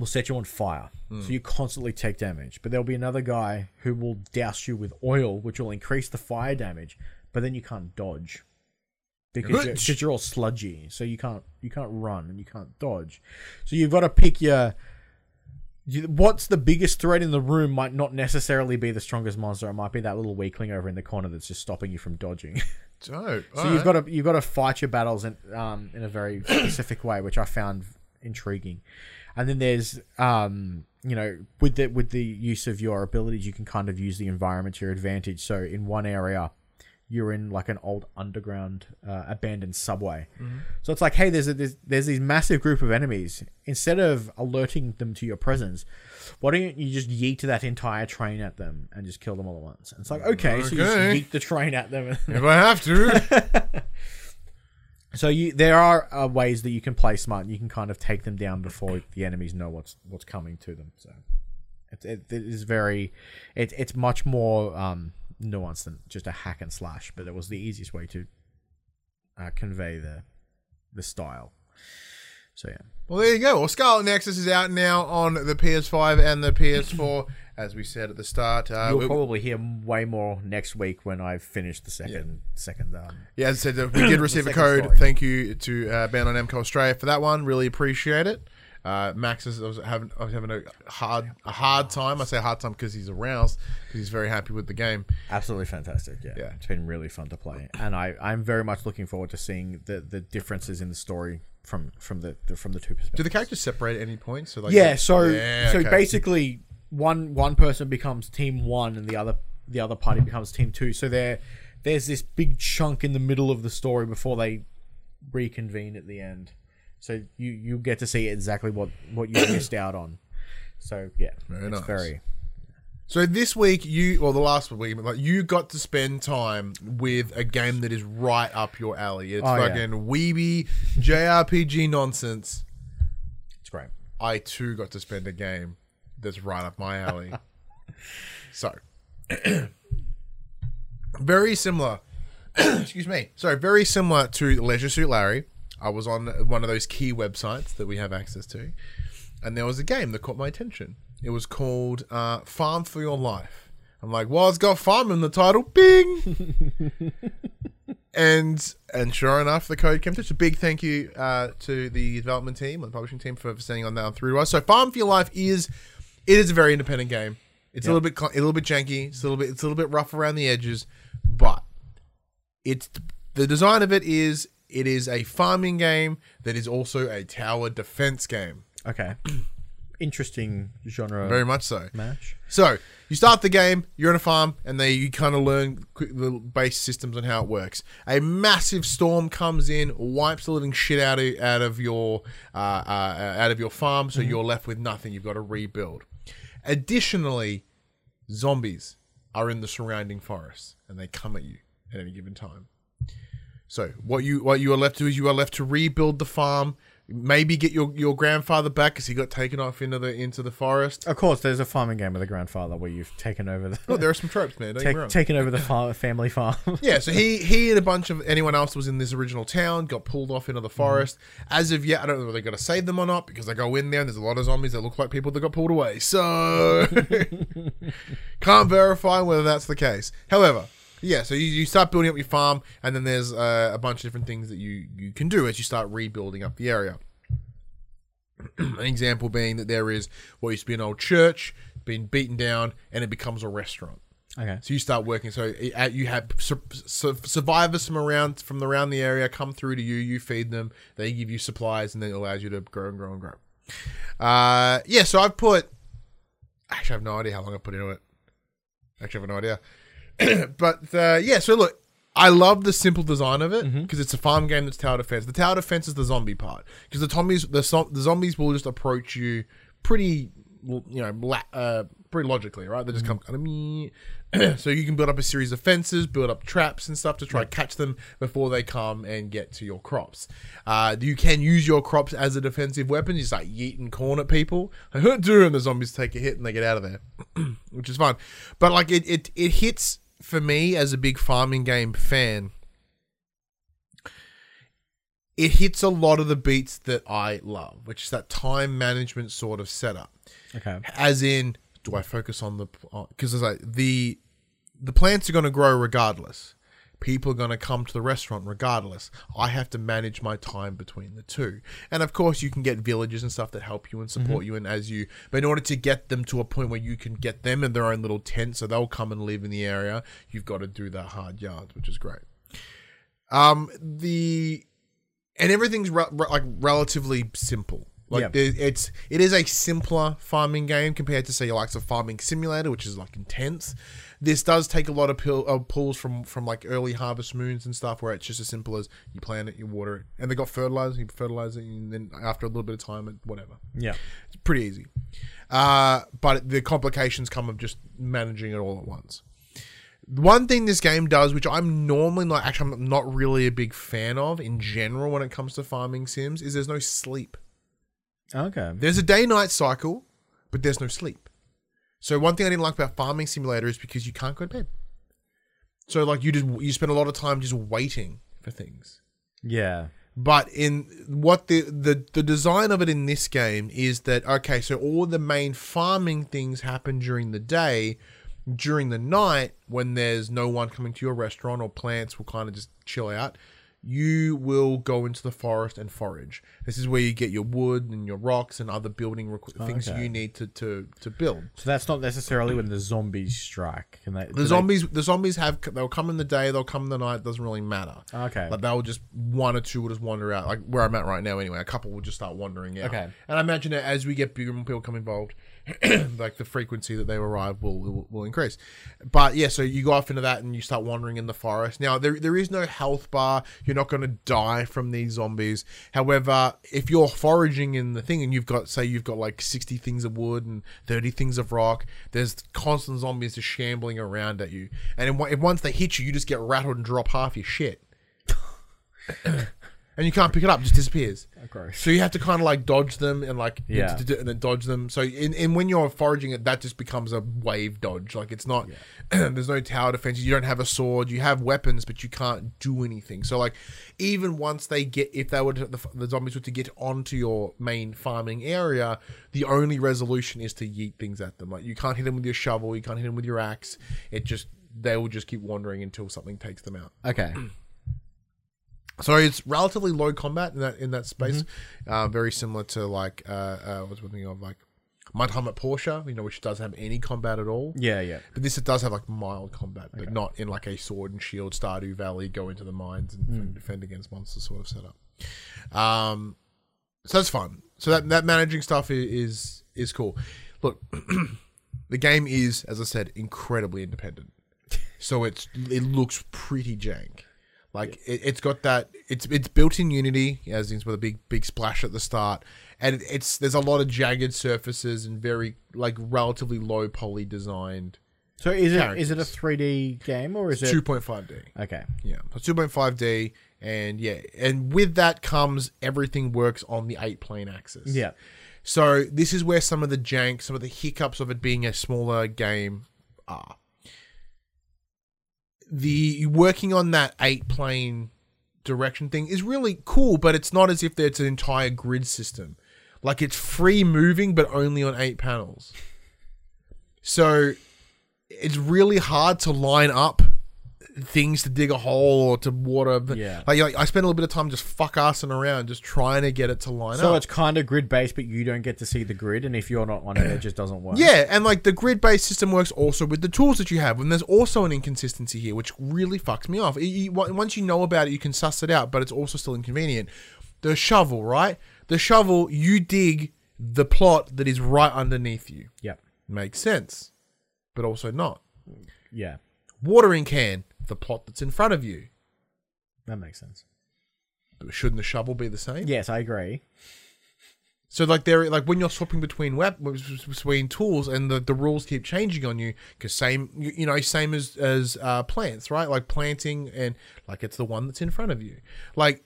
S3: will set you on fire. So you constantly take damage. But there'll be another guy who will douse you with oil, which will increase the fire damage, but then you can't dodge. Because you're. 'cause you're all sludgy, so you can't you can't run and you can't dodge. So you've got to pick your you, what's the biggest threat in the room might not necessarily be the strongest monster. It might be that little weakling over in the corner that's just stopping you from dodging. [LAUGHS]
S1: Dope.
S3: So you've got to you've got to fight your battles in um, in a very [COUGHS] specific way, which I found intriguing. And then there's um, you know with the with the use of your abilities, you can kind of use the environment to your advantage. So in one area, you're in like an old underground uh, abandoned subway. So it's like, hey, there's a there's, there's these massive group of enemies. Instead of alerting them to your presence, why don't you just yeet that entire train at them and just kill them all at once? And it's like, okay, so you just
S1: Okay.
S3: yeet the train at them.
S1: if I have to. [LAUGHS] [LAUGHS]
S3: So you, there are uh, ways that you can play smart. And you can kind of take them down before the enemies know what's what's coming to them. So it, it, it is very, it, it's much more um, nuanced than just a hack and slash. But it was the easiest way to uh, convey the the style. So yeah,
S1: Well, there you go. Well, Scarlet Nexus is out now on the PS5 and the PS4, [CLEARS THROAT] as we said at the start. Uh,
S3: you'll probably hear way more next week when I've finished the second second. Um,
S1: yeah, as I said, we did [CLEARS THROAT] receive a code.
S3: story.
S1: Thank you to uh, Bandai Namco Australia for that one. Really appreciate it. Uh, Max is I was having, I was having a hard a hard time. I say hard time because he's aroused because he's very happy with the game.
S3: Absolutely fantastic. Yeah.
S1: Yeah.
S3: It's been really fun to play. And I, I'm very much looking forward to seeing the, the differences in the story from from the, the from the two perspectives.
S1: Do the characters separate at any point? So like,
S3: yeah, so
S1: Yeah,
S3: so
S1: okay.
S3: basically one one person becomes team one and the other the other party becomes team two. So there there's this big chunk in the middle of the story before they reconvene at the end. So you you get to see exactly what what you [COUGHS] missed out on. So yeah,
S1: Very
S3: it's
S1: nice.
S3: very
S1: So this week, you or the last week, like you got to spend time with a game that is right up your alley. It's
S3: Oh, yeah.
S1: fucking weeby JRPG nonsense.
S3: it's great.
S1: I too got to spend a game that's right up my alley. [LAUGHS] so, [CLEARS THROAT] very similar. [CLEARS THROAT] excuse me. Sorry, very similar to Leisure Suit Larry. I was on one of those key websites that we have access to, and there was a game that caught my attention. It was called uh, Farm for Your Life. I'm like, well, it's got farm in the title. Bing. [LAUGHS] and and sure enough, the code came through. So big thank you uh, to the development team and publishing team for, for sending on that through to us. So Farm for Your Life is it is a very independent game. It's a little bit a little bit janky. It's a little bit it's a little bit rough around the edges, but it's the design of it is it is a farming game that is also a tower defense game.
S3: Okay. [CLEARS THROAT] Interesting genre
S1: Very much so.
S3: match.
S1: So you start the game, you're on a farm, and they you kind of learn quick, the base systems and how it works. A massive storm comes in, wipes the living shit out of out of your uh, uh, out of your farm, so you're left with nothing. You've got to rebuild. Additionally, zombies are in the surrounding forests and they come at you at any given time. So what you what you are left to is you are left to rebuild the farm, maybe get your, your grandfather back because he got taken off into the into the forest.
S3: Of course, there's a farming game with a grandfather where you've taken over the
S1: Oh, there are some tropes, man. Don't [LAUGHS]
S3: take, taken over the farm, family farm.
S1: Yeah, so he he and a bunch of anyone else was in this original town got pulled off into the mm-hmm. forest. As of yet, I don't know whether they're going to save them or not because they go in there and there's a lot of zombies that look like people that got pulled away. So [LAUGHS] [LAUGHS] can't verify whether that's the case. However, yeah, so you, you start building up your farm, and then there's uh, a bunch of different things that you you can do as you start rebuilding up the area. [CLEARS THROAT] an example being that there is what used to be an old church, been beaten down, and it becomes a restaurant.
S3: okay.
S1: So you start working. So you have sur- sur- survivors from around from around the area come through to you. You feed them. They give you supplies, and then it allows you to grow and grow and grow. Uh, yeah. So I've put. Actually, I have no idea how long I put into it. Actually, I have no idea. [CLEARS THROAT] but uh, yeah. So look, I love the simple design of it because it's a farm game that's tower defense. The tower defense is the zombie part because the zombies the, the zombies will just approach you pretty you know la- uh, pretty logically, right? They just come kind of me. [CLEARS THROAT] so you can build up a series of fences, build up traps and stuff to try to catch them before they come and get to your crops. Uh, you can use your crops as a defensive weapon. You start yeeting corn at people, [LAUGHS] and the zombies take a hit and they get out of there, [CLEARS THROAT] which is fun. But like it, it, it hits for me as a big farming game fan. It hits a lot of the beats that I love, which is that time management sort of setup
S3: Okay.
S1: as in do i focus on the because uh, it's like the the plants are going to grow regardless people are going to come to the restaurant regardless. I have to manage my time between the two. And of course you can get villages and stuff that help you and support you and as you but in order to get them to a point where you can get them in their own little tent so they'll come and live in the area you've got to do that hard yards, which is great. Um the and everything's re- re- like relatively simple. Like
S3: Yeah.
S1: there- it's it is a simpler farming game compared to say your likes of Farming Simulator, which is like intense. This does take a lot of pill, uh, pulls from from like early Harvest Moons and stuff, where it's just as simple as you plant it, you water it, and they got fertilizer, you fertilize it, and then after a little bit of time, it whatever.
S3: Yeah.
S1: It's pretty easy. Uh, but the complications come of just managing it all at once. One thing this game does, which I'm normally not actually I'm not really a big fan of in general when it comes to farming sims, is there's no sleep.
S3: Okay.
S1: There's a day night cycle, but there's no sleep. So one thing I didn't like about Farming Simulator is because you can't go to bed. So like you just you spend a lot of time just waiting for things.
S3: Yeah.
S1: But in what the, the the design of it in this game is that okay, so all the main farming things happen during the day. During the night, when there's no one coming to your restaurant or plants will kind of just chill out, you will go into the forest and forage. This is where you get your wood and your rocks and other building requ- oh, things
S3: okay.
S1: you need to, to, to build.
S3: So that's not necessarily when the zombies strike. Can they?
S1: The zombies, the zombies have they'll come in the day, they'll come in the night. Doesn't really matter.
S3: Okay.
S1: Like they'll just one or two will just wander out, like where I'm at right now. Anyway, a couple will just start wandering out.
S3: Okay.
S1: And I imagine that as we get bigger more people come involved, [CLEARS THROAT] like the frequency that they arrive will, will will increase. But yeah, so you go off into that and you start wandering in the forest. Now there there is no health bar. You're not going to die from these zombies. However, if you're foraging in the thing and you've got say you've got like 60 things of wood and 30 things of rock, there's constant zombies just shambling around at you. And if once they hit you, you just get rattled and drop half your shit. [CLEARS THROAT] and you can't pick it up; it just disappears.
S3: Gross.
S1: So you have to kind of like dodge them and like
S3: Yeah.
S1: and then dodge them. So in, in when you're foraging it, that just becomes a wave dodge. Like it's not. [CLEARS THROAT] there's no tower defense. You don't have a sword. You have weapons, but you can't do anything. So like even once they get, if they were to, the, the zombies were to get onto your main farming area, the only resolution is to yeet things at them. Like you can't hit them with your shovel. You can't hit them with your axe. It just they will just keep wandering until something takes them out.
S3: Okay.
S1: So it's relatively low combat in that in that space, uh, very similar to like uh, uh, what's one thing of like My Time at Portia, you know, which doesn't have any combat at all.
S3: Yeah, yeah.
S1: But this it does have like mild combat, but not in like a sword and shield Stardew Valley, go into the mines and
S3: Hmm.
S1: defend against monsters sort of setup. Um, so that's fun. So that that managing stuff is is cool. Look, [CLEARS THROAT] the game is, as I said, incredibly independent. [LAUGHS] So it's it looks pretty jank. Like it, it's got that it's it's built in Unity as in with a big big splash at the start, and it's there's a lot of jagged surfaces and very like relatively low poly designed
S3: So is it is it a 3D game or is it
S1: 2.5D.
S3: Okay.
S1: Yeah, 2.5D, and yeah, and with that comes everything works on the eight plane axis.
S3: Yeah.
S1: So this is where some of the jank, some of the hiccups of it being a smaller game are. The working on that eight plane direction thing is really cool, but it's not as if it's an entire grid system. Like it's free moving, but only on eight panels. So it's really hard to line up things to dig a hole or to water.
S3: Yeah.
S1: Like, like I spend a little bit of time just fuck assing around, just trying to get it to line
S3: So
S1: up.
S3: So it's kind of grid based, but you don't get to see the grid, and if you're not on it, it just doesn't work.
S1: Yeah, and like the grid based system works also with the tools that you have, and there's also an inconsistency here, which really fucks me off. You- you- once you know about it, you can suss it out, but it's also still inconvenient. The shovel, right? The shovel, you dig the plot that is right underneath you.
S3: Yeah.
S1: Makes sense, but also not.
S3: Yeah.
S1: Watering can, the plot that's in front of you.
S3: That makes sense.
S1: But Shouldn't the shovel be the same?
S3: Yes, I agree.
S1: So like there, like when you're swapping between web between tools, and the, the rules keep changing on you, because same you, you know same as as uh, plants, right? Like planting and like it's the one that's in front of you. Like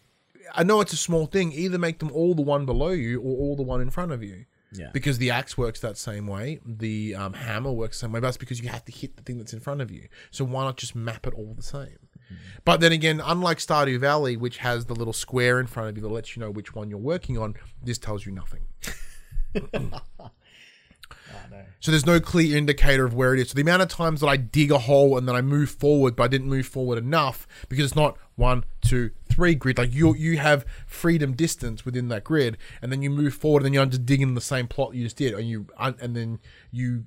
S1: I know it's a small thing. Either make them all the one below you or all the one in front of you.
S3: Yeah.
S1: Because the axe works that same way, the um, hammer works the same way. But that's because you have to hit the thing that's in front of you. So why not just map it all the same? But then again, unlike Stardew Valley, which has the little square in front of you that lets you know which one you're working on, this tells you nothing. [LAUGHS] [LAUGHS] So there's no clear indicator of where it is. So the amount of times that I dig a hole and then I move forward, but I didn't move forward enough because it's not one, two, three grid. Like you, you have freedom distance within that grid, and then you move forward, and then you're just digging the same plot you just did, and you, and then you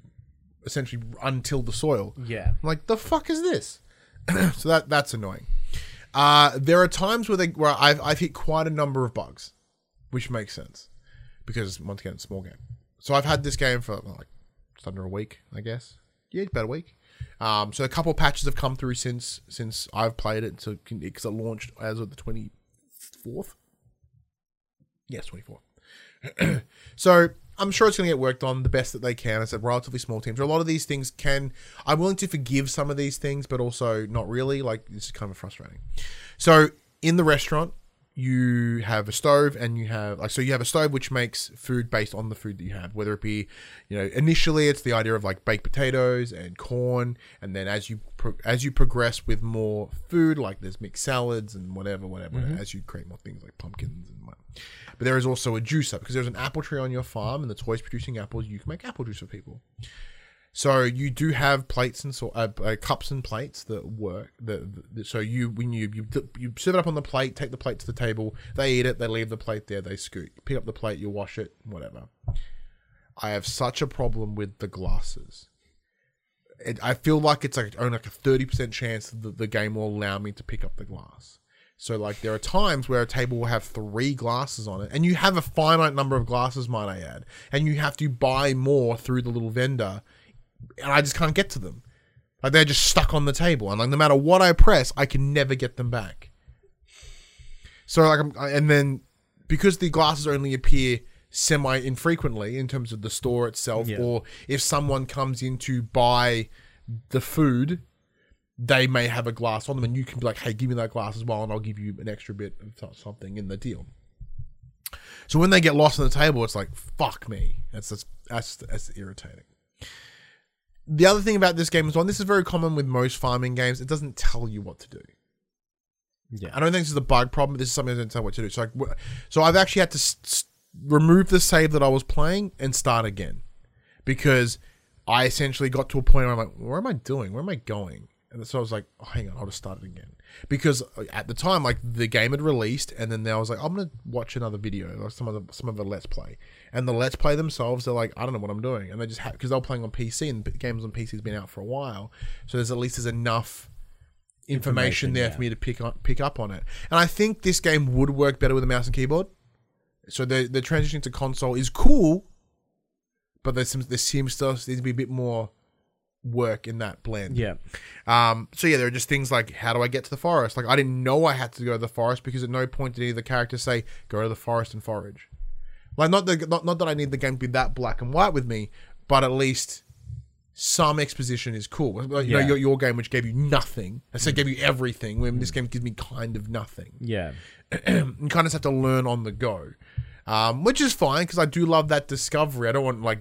S1: essentially until the soil.
S3: Yeah.
S1: I'm like the fuck is this? [CLEARS THROAT] so that that's annoying. Uh, there are times where they where I've I've hit quite a number of bugs, which makes sense because once again it's a small game. So I've had this game for like just under a week, I guess. Yeah, about a week. Um, so a couple patches have come through since since I've played it. So because it launched as of the twenty fourth. Yes, twenty fourth. [CLEARS THROAT] so I'm sure it's going to get worked on the best that they can. It's a relatively small team. So a lot of these things can. I'm willing to forgive some of these things, but also not really. Like is kind of frustrating. So in the restaurant, you have a stove, and you have like so you have a stove which makes food based on the food that you have. Whether it be, you know, initially it's the idea of like baked potatoes and corn, and then as you pro- as you progress with more food, like there's mixed salads and whatever, whatever. Mm-hmm. As you create more things like pumpkins and what. But there is also a juicer because there's an apple tree on your farm and the toy's producing apples. You can make apple juice for people. So you do have plates and so uh, uh, cups and plates that work. That, that so you when you, you you serve it up on the plate, take the plate to the table. They eat it. They leave the plate there. They scoot. Pick up the plate. You wash it. Whatever. I have such a problem with the glasses. It, I feel like it's like only like a thirty percent chance that the game will allow me to pick up the glass. So like there are times where a table will have three glasses on it, and you have a finite number of glasses, might I add, and you have to buy more through the little vendor, and I just can't get to them. Like they're just stuck on the table, and like no matter what I press, I can never get them back. So like, I'm, and then because the glasses only appear semi infrequently in terms of the store itself,
S3: Yeah.
S1: or if someone comes in to buy the food, they may have a glass on them, and you can be like, "Hey, give me that glass as well, and I'll give you an extra bit of something in the deal." So when they get lost on the table, it's like, "Fuck me." That's that's that's, that's irritating. The other thing about this game is one, this is very common with most farming games, it doesn't tell you what to do.
S3: Yeah.
S1: I don't think this is a bug problem. This is something that doesn't tell what to do. So, like, so I've actually had to remove the save that I was playing and start again because I essentially got to a point where I'm like, "Where am I doing? Where am I going?" And so I was like, oh, "Hang on, I'll just start it again." Because uh, at the time, like the game had released, and then I was like, "I'm gonna watch another video or some of the some of the let's play." And the let's play themselves, they're like, "I don't know what I'm doing," and they just have because they're playing on PC and the games on PC has been out for a while, so there's at least there's enough information,
S3: Information,
S1: there
S3: yeah.
S1: for me to pick on, pick up on it. And I think this game would work better with a mouse and keyboard. So the the transition to console is cool, but there seems there seems to need to be a bit more work in that blend.
S3: Yeah.
S1: Um. So yeah, there are just things like how do I get to the forest? Like I didn't know I had to go to the forest because at no point did any of the characters say go to the forest and forage. Like not the not, not that I need the game to be that black and white with me, but at least some exposition is cool. Like, you
S3: Yeah.
S1: know, your, your game which gave you nothing, I said gave you everything. When this game gives me kind of nothing.
S3: Yeah. [CLEARS THROAT]
S1: you kind of just have to learn on the go, um, which is fine because I do love that discovery. I don't want like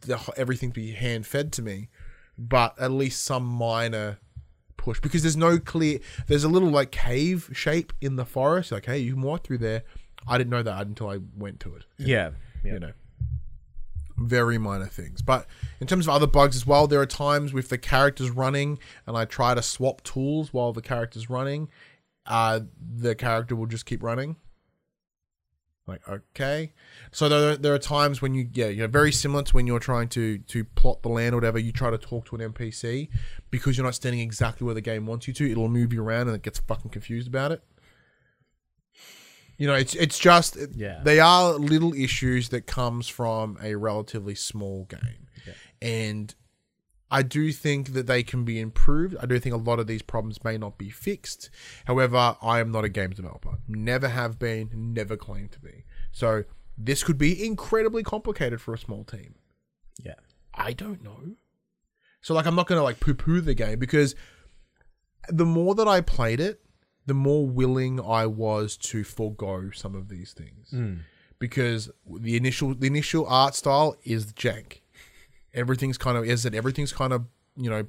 S1: the, everything to be hand fed to me, but at least some minor push because there's no clear. There's a little like cave shape in the forest. Like, hey, you can walk through there. I didn't know that until I went to it.
S3: Yeah. Yeah.
S1: You know, very minor things. But in terms of other bugs as well, there are times with the characters running and I try to swap tools while the character's running, uh, the character will just keep running. Like okay, so there, there are times when you yeah you know very similar to when you're trying to to plot the land or whatever you try to talk to an NPC because you're not standing exactly where the game wants you to it'll move you around and it gets fucking confused about it. You know it's it's just
S3: Yeah.
S1: they are little issues that comes from a relatively small game, and I do think that they can be improved. I do think a lot of these problems may not be fixed. However, I am not a game developer. Never have been, never claim to be. So this could be incredibly complicated for a small team.
S3: Yeah.
S1: I don't know. So like I'm not gonna like poo poo the game because the more that I played it, the more willing I was to forego some of these things. Mm. Because the initial the initial art style is jank. Everything's kind of is it everything's kind of, you know,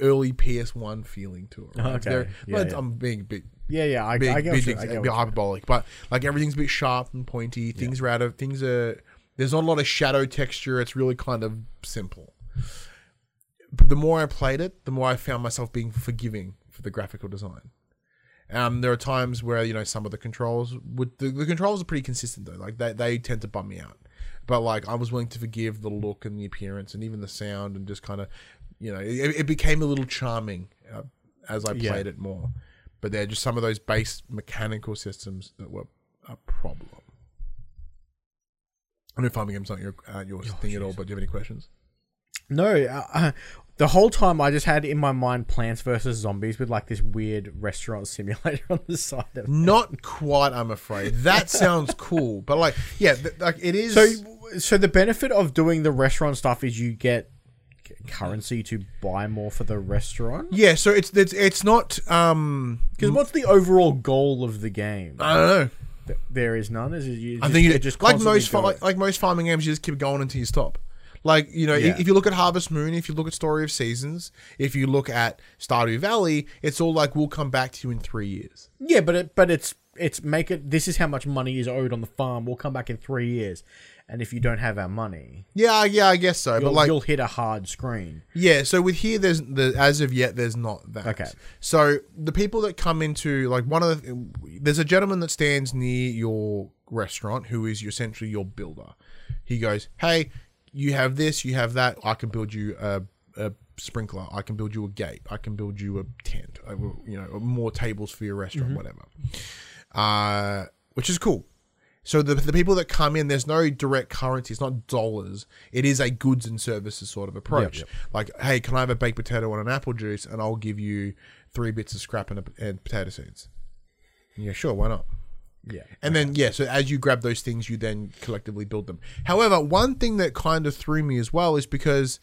S1: early PS1 feeling to it. Right?
S3: Okay.
S1: They're-
S3: Yeah,
S1: but
S3: yeah.
S1: I'm being a bit
S3: Yeah. Yeah. I,
S1: big,
S3: I get
S1: big, things,
S3: I get
S1: bit hyperbolic, but like everything's a bit sharp and pointy. Things are out of things are. There's not a lot of shadow texture. It's really kind of simple. But the more I played it, the more I found myself being forgiving for the graphical design. Um, there are times where you know some of the controls would the, the controls are pretty consistent though. Like they they tend to bum me out, but like I was willing to forgive the look and the appearance and even the sound and just kind of, you know, it, it became a little charming uh, as I
S3: Yeah.
S1: played it more. But they're just some of those base mechanical systems that were a problem. I know farming games aren't your uh, your thing at all, but do you have any questions?
S3: No, uh, the whole time I just had in my mind Plants vs Zombies with like this weird restaurant [LAUGHS] simulator on the side of it.
S1: Not quite, I'm afraid. That sounds cool, but like, yeah, th- like it is.
S3: So, so the benefit of doing the restaurant stuff is you get currency to buy more for the restaurant.
S1: yeah, so it's it's it's not. Um,
S3: Because what's the overall goal of the game?
S1: I don't know.
S3: There is none. Is it, you
S1: I think it,
S3: just
S1: like most like, like most farming games, you just keep going until you stop. Like you know,
S3: Yeah.
S1: if you look at Harvest Moon, if you look at Story of Seasons, if you look at Stardew Valley, it's all like we'll come back to you in three years.
S3: yeah, but it, but it's it's make it. This is how much money is owed on the farm. We'll come back in three years, and if you don't have our money,
S1: Yeah, yeah, I guess so. but like,
S3: you'll hit a hard screen.
S1: Yeah, so with here, there's the as of yet, there's not that.
S3: Okay.
S1: So the people that come into like one of the there's a gentleman that stands near your restaurant who is essentially your builder. He goes, "Hey, you have this, you have that. I can build you a, a sprinkler. I can build you a gate. I can build you a tent. I will- You know, more tables for your restaurant, whatever." Uh, which is cool. So the, the people that come in, there's no direct currency. It's not dollars. It is a goods and services sort of approach.
S3: yep.
S1: Like, hey, can I have a baked potato and an apple juice, and I'll give you three bits of scrap and, a, and potato seeds. Yeah, sure, why not?
S3: Yeah,
S1: And then yeah, so as you grab those things, you then collectively build them. However, one thing that kind of threw me as well is because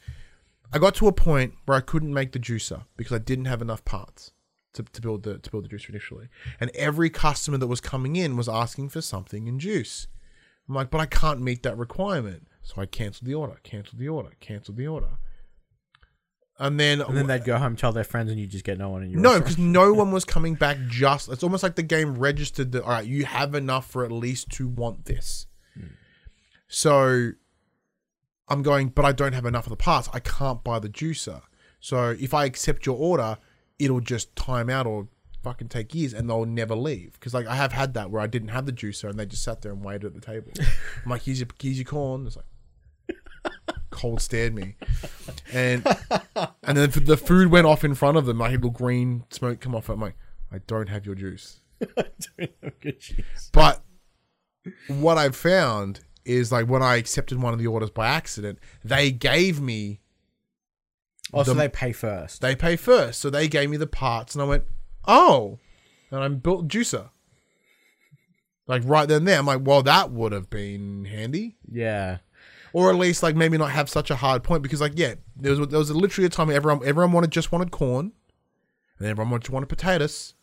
S1: I got to a point where I couldn't make the juicer because I didn't have enough parts to, to build the to build the juicer initially. And every customer that was coming in was asking for something in juice. I'm like, but I can't meet that requirement. So I cancelled the order, cancelled the order, cancelled the order. And then,
S3: and then they'd go home, tell their friends, and you just get no one in your
S1: no, because no [LAUGHS] one was coming back. Just it's almost like the game registered that all right, you have enough for at least to want this. Hmm. So I'm going, but I don't have enough of the parts. I can't buy the juicer. So if I accept your order, it'll just time out or fucking take years, and they'll never leave. Because like I have had that where I didn't have the juicer, and they just sat there and waited at the table. [LAUGHS] I'm like, here's your here's your corn. It's like cold stared me, and and then the food went off in front of them. I had little green smoke come off. I'm like, I don't have your juice. [LAUGHS]
S3: I don't Good cheese.
S1: But what I've found is like when I accepted one of the orders by accident, they gave me
S3: Oh, so they pay first.
S1: they pay first, so they gave me the parts, and I went, oh, and I built juicer. Like right then and there, I'm like, well, that would have been handy.
S3: Yeah.
S1: Or at least like maybe not have such a hard point because like yeah, there was there was literally a time everyone everyone wanted just wanted corn, and everyone wanted just wanted potatoes,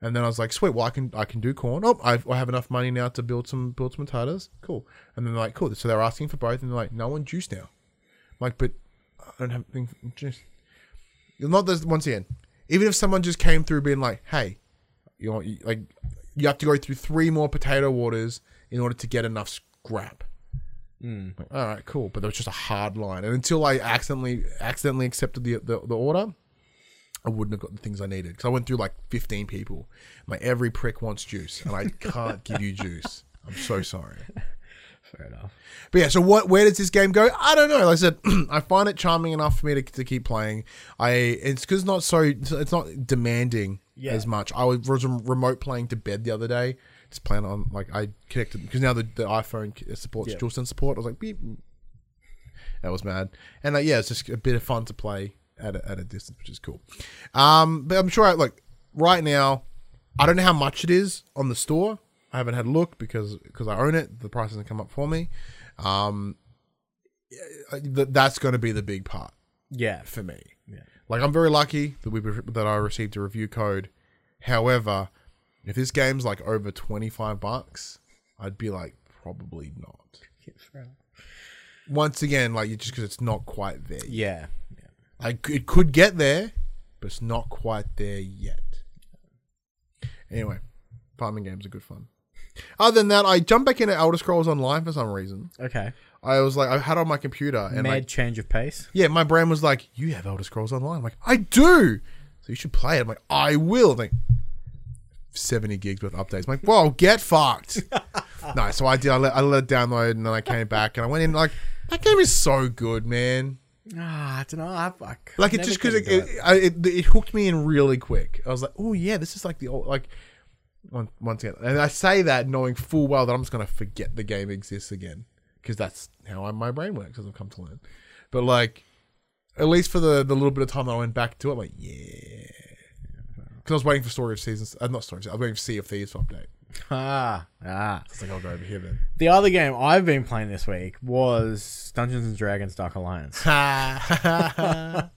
S1: and then I was like, sweet, well I can I can do corn. Oh, I, I have enough money now to build some build some potatoes. Cool. And then they're like, cool. So they're asking for both, and they're like, no one juice now. I'm like, but I don't have anything juice. Not this once again. Even if someone just came through being like, hey, you know, like you have to go through three more potato waters in order to get enough scrap. Mm. Like, all right, cool. But there was just a hard line, and until I accidentally accidentally accepted the the, the order, I wouldn't have got the things I needed because I went through like fifteen people. Like every prick wants juice, and I can't give you juice. I'm so sorry. [LAUGHS]
S3: Fair enough.
S1: But yeah, so what? Where does this game go? I don't know. Like I said, [CLEARS THROAT] I find it charming enough for me to, to keep playing. I it's because it's not so it's not demanding
S3: Yeah.
S1: as much. I was remote playing to bed the other day, just playing on like I connected because now the, the iPhone supports
S3: Yeah.
S1: DualSense support. I was like, beep. That was mad, and like yeah, it's just a bit of fun to play at a, at a distance, which is cool. Um, but I'm sure I, like right now, I don't know how much it is on the store. I haven't had a look because because I own it. The price hasn't come up for me. Um, that's going to be the big part
S3: Yeah.
S1: for me.
S3: Yeah.
S1: Like I'm very lucky that we that I received a review code. However, if this game's like over twenty five bucks, I'd be like probably not. Once again, like you just because it's not quite there.
S3: Yeah.
S1: Like it could get there, but it's not quite there yet. Anyway, farming games are good fun. Other than that, I jumped back into Elder Scrolls Online for some reason.
S3: Okay.
S1: I was like, I had it on my computer, and
S3: Mad
S1: like,
S3: change of pace.
S1: yeah, my brain was like, "You have Elder Scrolls Online." I'm like, "I do." So you should play it. I'm like, "I will." I'm like, seventy gigs worth of updates. I'm like, "Whoa, get fucked." [LAUGHS] [LAUGHS] no, so I did. I let, I let it download, and then I came back, and I went in like, that game is so good, man.
S3: Ah, I don't know. I've, I
S1: Like it just because
S3: get
S1: it, it, it, it hooked me in really quick. I was like, "Oh yeah, this is like the old like." Once again, and I say that knowing full well that I'm just gonna forget the game exists again because that's how I, my brain works, as I've come to learn. But like, at least for the the little bit of time that I went back to it, I'm like, yeah, because I was waiting for Story of Seasons. Uh, not Story, of Seasons, I was waiting for Sea of Thieves to update. [LAUGHS]
S3: Ah, ah.
S1: It's like I'll go over here then.
S3: The other game I've been playing this week was Dungeons and Dragons Dark Alliance. [LAUGHS] [LAUGHS]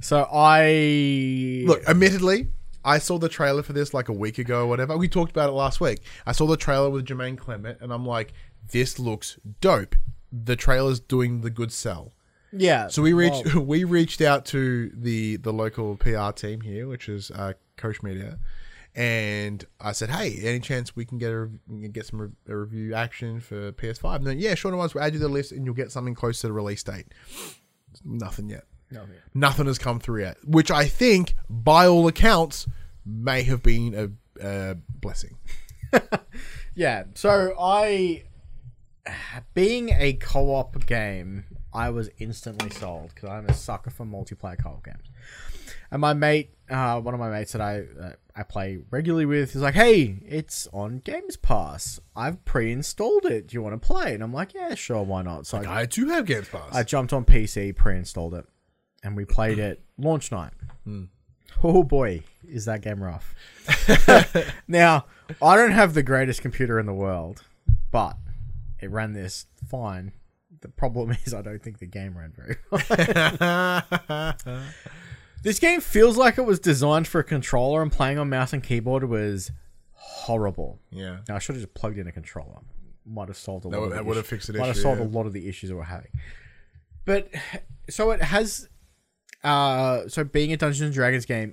S3: So I
S1: Look, admittedly, I saw the trailer for this like a week ago or whatever. We talked about it last week. I saw the trailer with Jermaine Clement, and I'm like, this looks dope. The trailer's doing the good sell.
S3: Yeah.
S1: So we reached
S3: well, [LAUGHS]
S1: we reached out to the the local PR team here, which is uh, Koch Media, and I said, "Hey, any chance we can get a rev- we can get some re- a review action for PS5?" And then, yeah, sure, no worries. We'll add you to the list, and you'll get something close to the release date. Nothing yet.
S3: no, yeah.
S1: Nothing has come through yet, which I think, by all accounts, may have been a, a blessing. [LAUGHS]
S3: Yeah, so I, being a co-op game, I was instantly sold because I'm a sucker for multiplayer co-op games. And my mate, uh, one of my mates that I uh, I play regularly with, is like, "Hey, it's on Games Pass. I've pre-installed it. Do you want to play?" And I'm like, "Yeah, sure, why not?" So I,
S1: I do have Games Pass.
S3: I jumped on PC, pre-installed it, and we played it launch night. Oh boy, is that game rough! [LAUGHS] now I don't have the greatest computer in the world, but it ran this fine. The problem is I don't think the game ran very well. [LAUGHS] this game feels like it was designed for a controller, and playing on mouse and keyboard was horrible.
S1: yeah.
S3: Now I should have just plugged in a controller. Might have solved a
S1: That
S3: lot.
S1: would-
S3: of the
S1: that would have fixed the
S3: Might have solved
S1: yeah.
S3: a lot of the issues that we're having. But so it has. Uh, so being a Dungeons and Dragons game,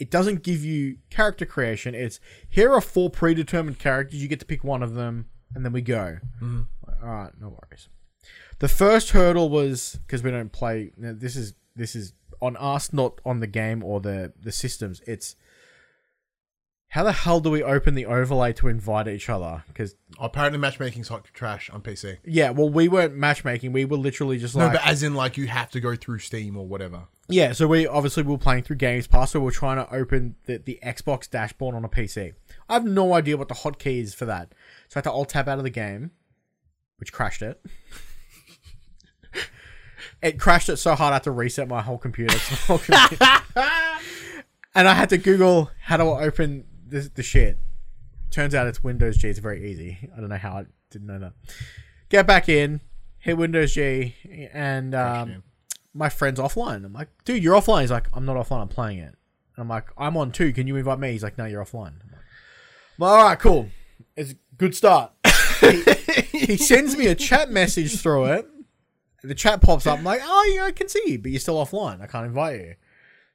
S3: it doesn't give you character creation. It's here are four predetermined characters. You get to pick one of them, and then we go.
S1: Mm-hmm.
S3: All right, no worries. The first hurdle was because we don't play. now, This is this is on us, not on the game or the the systems. It's how the hell do we open the overlay to invite each other? Because
S1: Apparently, matchmaking's hot trash on PC.
S3: yeah, well, we weren't matchmaking. We were literally just
S1: No,
S3: like
S1: but as in like you have to go through Steam or whatever.
S3: yeah. So we obviously we were playing through Games Pass, so we we're trying to open the the Xbox dashboard on a PC. I have no idea what the hotkey is for that, so I had to alt tab out of the game, which crashed it. [LAUGHS] it crashed it so hard I had to reset my whole computer. [LAUGHS] whole computer. and I had to Google how do I open this, the shit. Turns out it's Windows G. It's very easy. I don't know how I didn't know that. Get back in, hit Windows G, and um, my friend's offline. I'm like, dude, you're offline. He's like, I'm not offline. I'm playing it. And I'm like, I'm on too. Can you invite me? He's like, no, you're offline. I'm like, well, all right, cool. It's a good start. [LAUGHS] he, he sends me a chat message through it. The chat pops up. I'm like, oh, yeah, I can see you, but you're still offline. I can't invite you.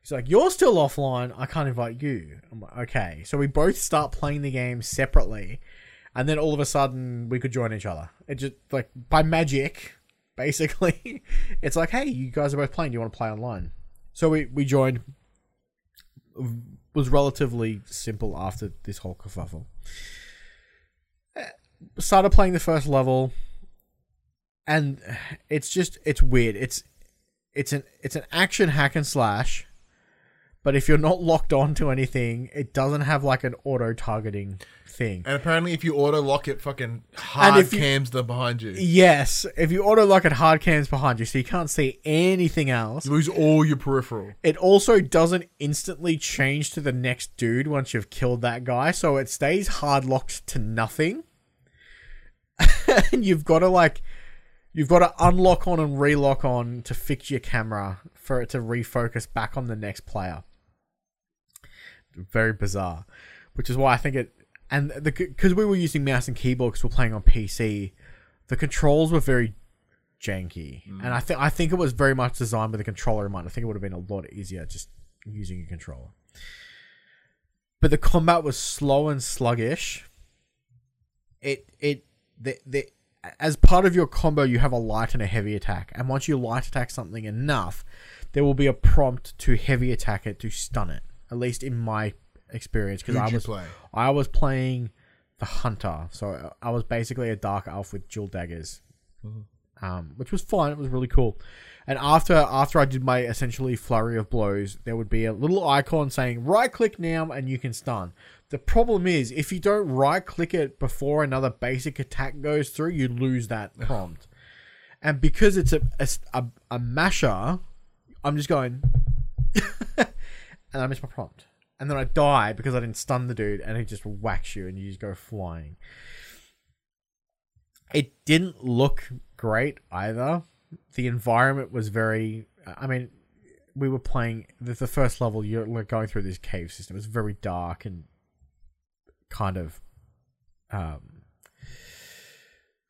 S3: He's like, you're still offline. I can't invite you. I'm like, okay. So we both start playing the game separately, and then all of a sudden we could join each other. It just like by magic, [LAUGHS] basically. It's like, hey, you guys are both playing. Do you want to play online? So we we joined. Was relatively simple after this whole kerfuffle. Uh, Started playing the first level, and it's just it's weird. It's it's an it's an action hack and slash, but if you're not locked on to anything, it doesn't have like an auto targeting thing.
S1: And apparently, if you auto lock it, fucking hard
S3: you-
S1: cams the behind you.
S3: Yes, if you auto lock it, hard cams behind you, so you can't see anything else.
S1: You lose all your peripheral.
S3: It also doesn't instantly change to the next dude once you've killed that guy, so it stays hard locked to nothing. [LAUGHS] and you've got to like, you've got to unlock on and relock on to fix your camera for it to refocus back on the next player. Very bizarre, which is why I think it. And the because we were using mouse and keyboard because we're playing on PC, the controls were very janky, mm. and I think I think it was very much designed with a controller in mind. I think it would have been a lot easier just using a controller. But the combat was slow and sluggish. It it the the as part of your combo, you have a light and a heavy attack, and once you light attack something enough, there will be a prompt to heavy attack it to stun it. At least in my experience, because I was
S1: play?
S3: I was playing the hunter, so I was basically a dark elf with dual daggers, um, which was fun. It was really cool. And after after I did my essentially flurry of blows, there would be a little icon saying right click now and you can stun. The problem is if you don't right click it before another basic attack goes through, you lose that prompt. and because it's a a, a, a masher, I'm just going [LAUGHS] and I miss my prompt. And then I die because I didn't stun the dude and he just whacks you and you just go flying. It didn't look great either. The environment was very I mean we were playing the, the first level you're going through this cave system. It was very dark and kind of um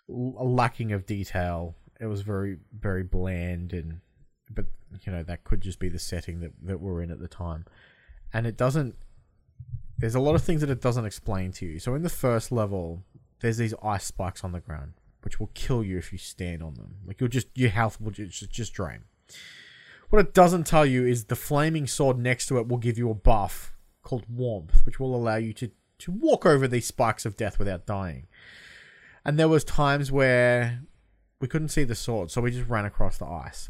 S3: lacking of detail. It was very very bland and but you know that could just be the setting that that we're in at the time. And it doesn't there's a lot of things that it doesn't explain to you. So in the first level, there's these ice spikes on the ground, which will kill you if you stand on them. Like you'll just your health will just just drain. What it doesn't tell you is the flaming sword next to it will give you a buff called warmth, which will allow you to to walk over these spikes of death without dying. And there was times where we couldn't see the sword, so we just ran across the ice.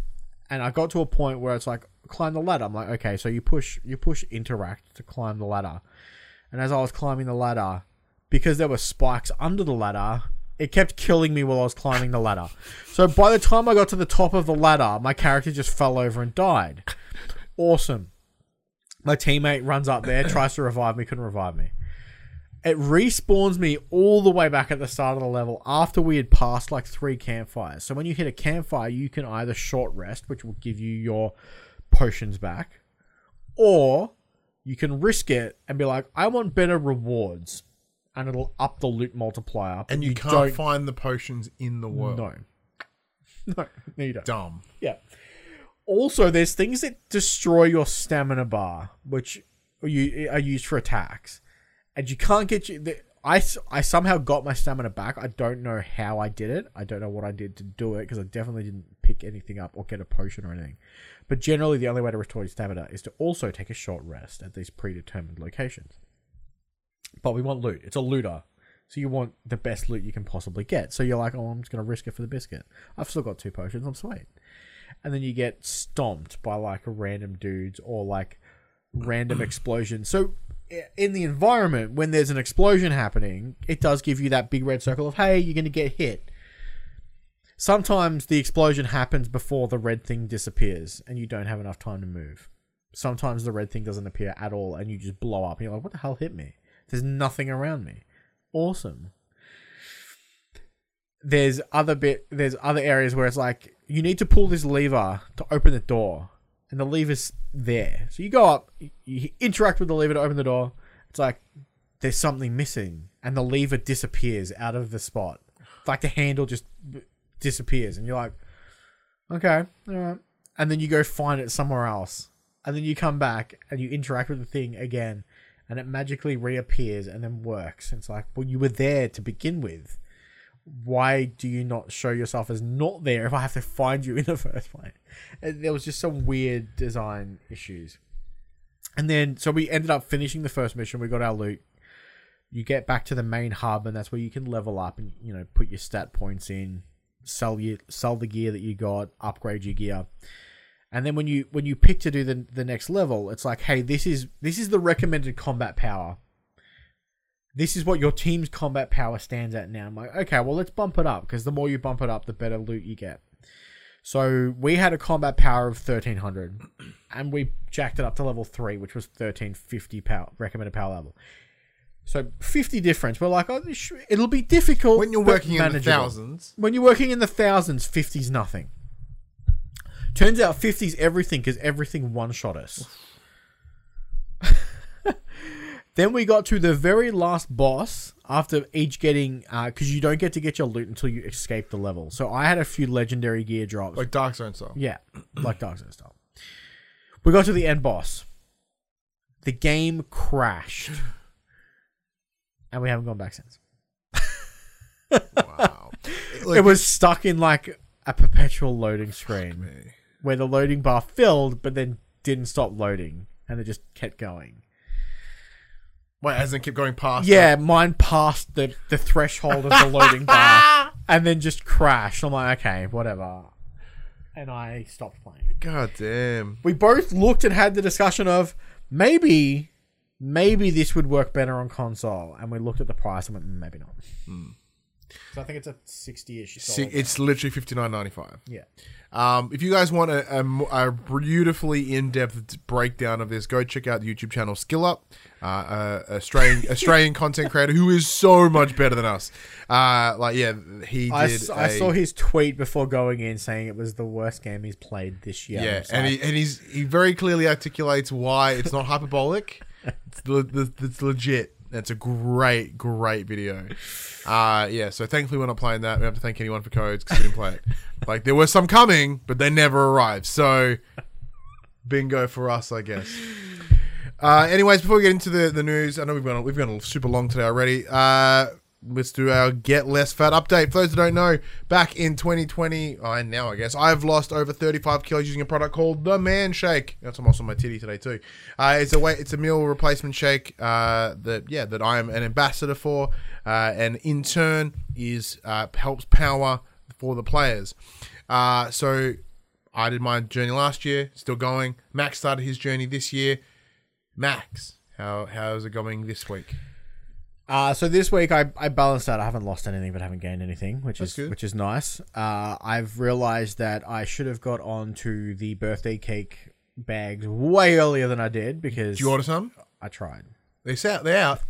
S3: And I got to a point where it's like climb the ladder. I'm like, okay, so you push you push interact to climb the ladder. And as I was climbing the ladder, because there were spikes under the ladder, it kept killing me while I was climbing the ladder. So by the time I got to the top of the ladder, my character just fell over and died. Awesome. My teammate runs up there, tries to revive me, couldn't revive me. It respawns me all the way back at the start of the level after we had passed like three campfires. So when you hit a campfire, you can either short rest, which will give you your potions back, or you can risk it and be like, I want better rewards. And it'll up the loot multiplier.
S1: And you, can't
S3: don't-
S1: find the potions in the world.
S3: No. [LAUGHS] No, no, you don't.
S1: Dumb.
S3: Yeah. Also, there's things that destroy your stamina bar, which you are used for attacks, and you can't get you. The, I, I somehow got my stamina back. I don't know how I did it. I don't know what I did to do it because I definitely didn't pick anything up or get a potion or anything. But generally, the only way to restore your stamina is to also take a short rest at these predetermined locations. But we want loot. It's a looter. So you want the best loot you can possibly get. So you're like, oh, I'm just going to risk it for the biscuit. I've still got two potions. I'm sweet. And then you get stomped by like a random dudes or like random explosions. So in the environment, when there's an explosion happening, it does give you that big red circle of, hey, you're going to get hit. Sometimes the explosion happens before the red thing disappears and you don't have enough time to move. Sometimes the red thing doesn't appear at all and you just blow up and you're like, what the hell hit me? There's nothing around me. Awesome. there's other bit there's other areas where it's like you need to pull this lever to open the door and the lever's there. So you go up you, interact with the lever to open the door. It's like there's something missing and the lever disappears out of the spot. It's like the handle just disappears and you're like okay all right. And then you go find it somewhere else. And then you come back and you interact with the thing again and it magically reappears and then works. It's like well you were there to begin with why do you not show yourself as not there if I have to find you in the [LAUGHS] first place? And there was just some weird design issues. And then, so we ended up finishing the first mission. We got our loot. You get back to the main hub, and that's where you can level up and you know put your stat points in, sell you sell the gear that you got, upgrade your gear. And then when you when you pick to do the the next level, it's like, hey, this is this is the recommended combat power this is what your team's combat power stands at now. I'm like, okay, well, let's bump it up because the more you bump it up, the better loot you get. So we had a combat power of 1300 [CLEARS THROAT] and we jacked it up to level 3, which was 1350 power, recommended power level. So 50 difference. We're like, oh, this, it'll be difficult.
S1: When you're working in the thousands,
S3: When you're working in the thousands, 50's nothing. Turns out 50's everything because everything one shot us. [LAUGHS] then we got to the very last boss after each getting, uh, because you don't get to get your loot until you escape the level. So I had a few legendary gear drops.
S1: like Dark Zone style.
S3: Yeah, [CLEARS THROAT] like Dark Souls style. We got to the end boss. The game crashed. And we haven't gone back since.
S1: Wow. [LAUGHS]
S3: it was stuck in like a perpetual loading screen where the loading bar filled but then didn't stop loading and it just kept going.
S1: Wait, as in keep going past.
S3: Yeah, mine passed the, the threshold of the loading [LAUGHS] bar and then just crashed. I'm like, okay, whatever. And I stopped playing.
S1: God damn.
S3: we both looked and had the discussion of maybe maybe this would work better on console and we looked at the price and went "Mm, maybe not so i think it's a 60ish
S1: it's literally fifty nine ninety five.
S3: yeah
S1: Um, if you guys want a, a a beautifully in-depth breakdown of this, go check out the YouTube channel Skill Up, uh, uh, Australian [LAUGHS] Australian content creator who is so much better than us. Uh, like yeah, he did.
S3: I, s- I
S1: a-
S3: saw his tweet before going in saying it was the worst game he's played this year
S1: Yeah, and
S3: like,
S1: he and he's he very clearly articulates why it's not hyperbolic. [LAUGHS] It's, le- the, it's legit. It's a great, great video. Uh, yeah, so thankfully we're not playing that. We don't have to thank anyone for codes because we didn't play it. [LAUGHS] Like there were some coming, but they never arrived. So bingo for us, I guess. Uh, anyways, before we get into the, the news, I know we've gone we've gone super long today already. Uh, let's do our get less fat update. For those who don't know, back in 2020, oh, and now I guess I've lost over 35 kilos using a product called the Man Shake. That's almost on my titty today too. Uh, it's a weight, it's a meal replacement shake uh, that yeah that I am an ambassador for, uh, and in turn is uh, helps power for the players. Uh, so I did my journey last year, still going. Max started his journey this year. Max, how how's it going this week?
S3: Uh, so this week I, I balanced out. I haven't lost anything, but haven't gained anything, which
S1: That's
S3: is
S1: good.
S3: which is nice. Uh, I've realized that I should have got onto the birthday cake bags way earlier than I did because
S1: Did you order some?
S3: I tried.
S1: They out. They're out.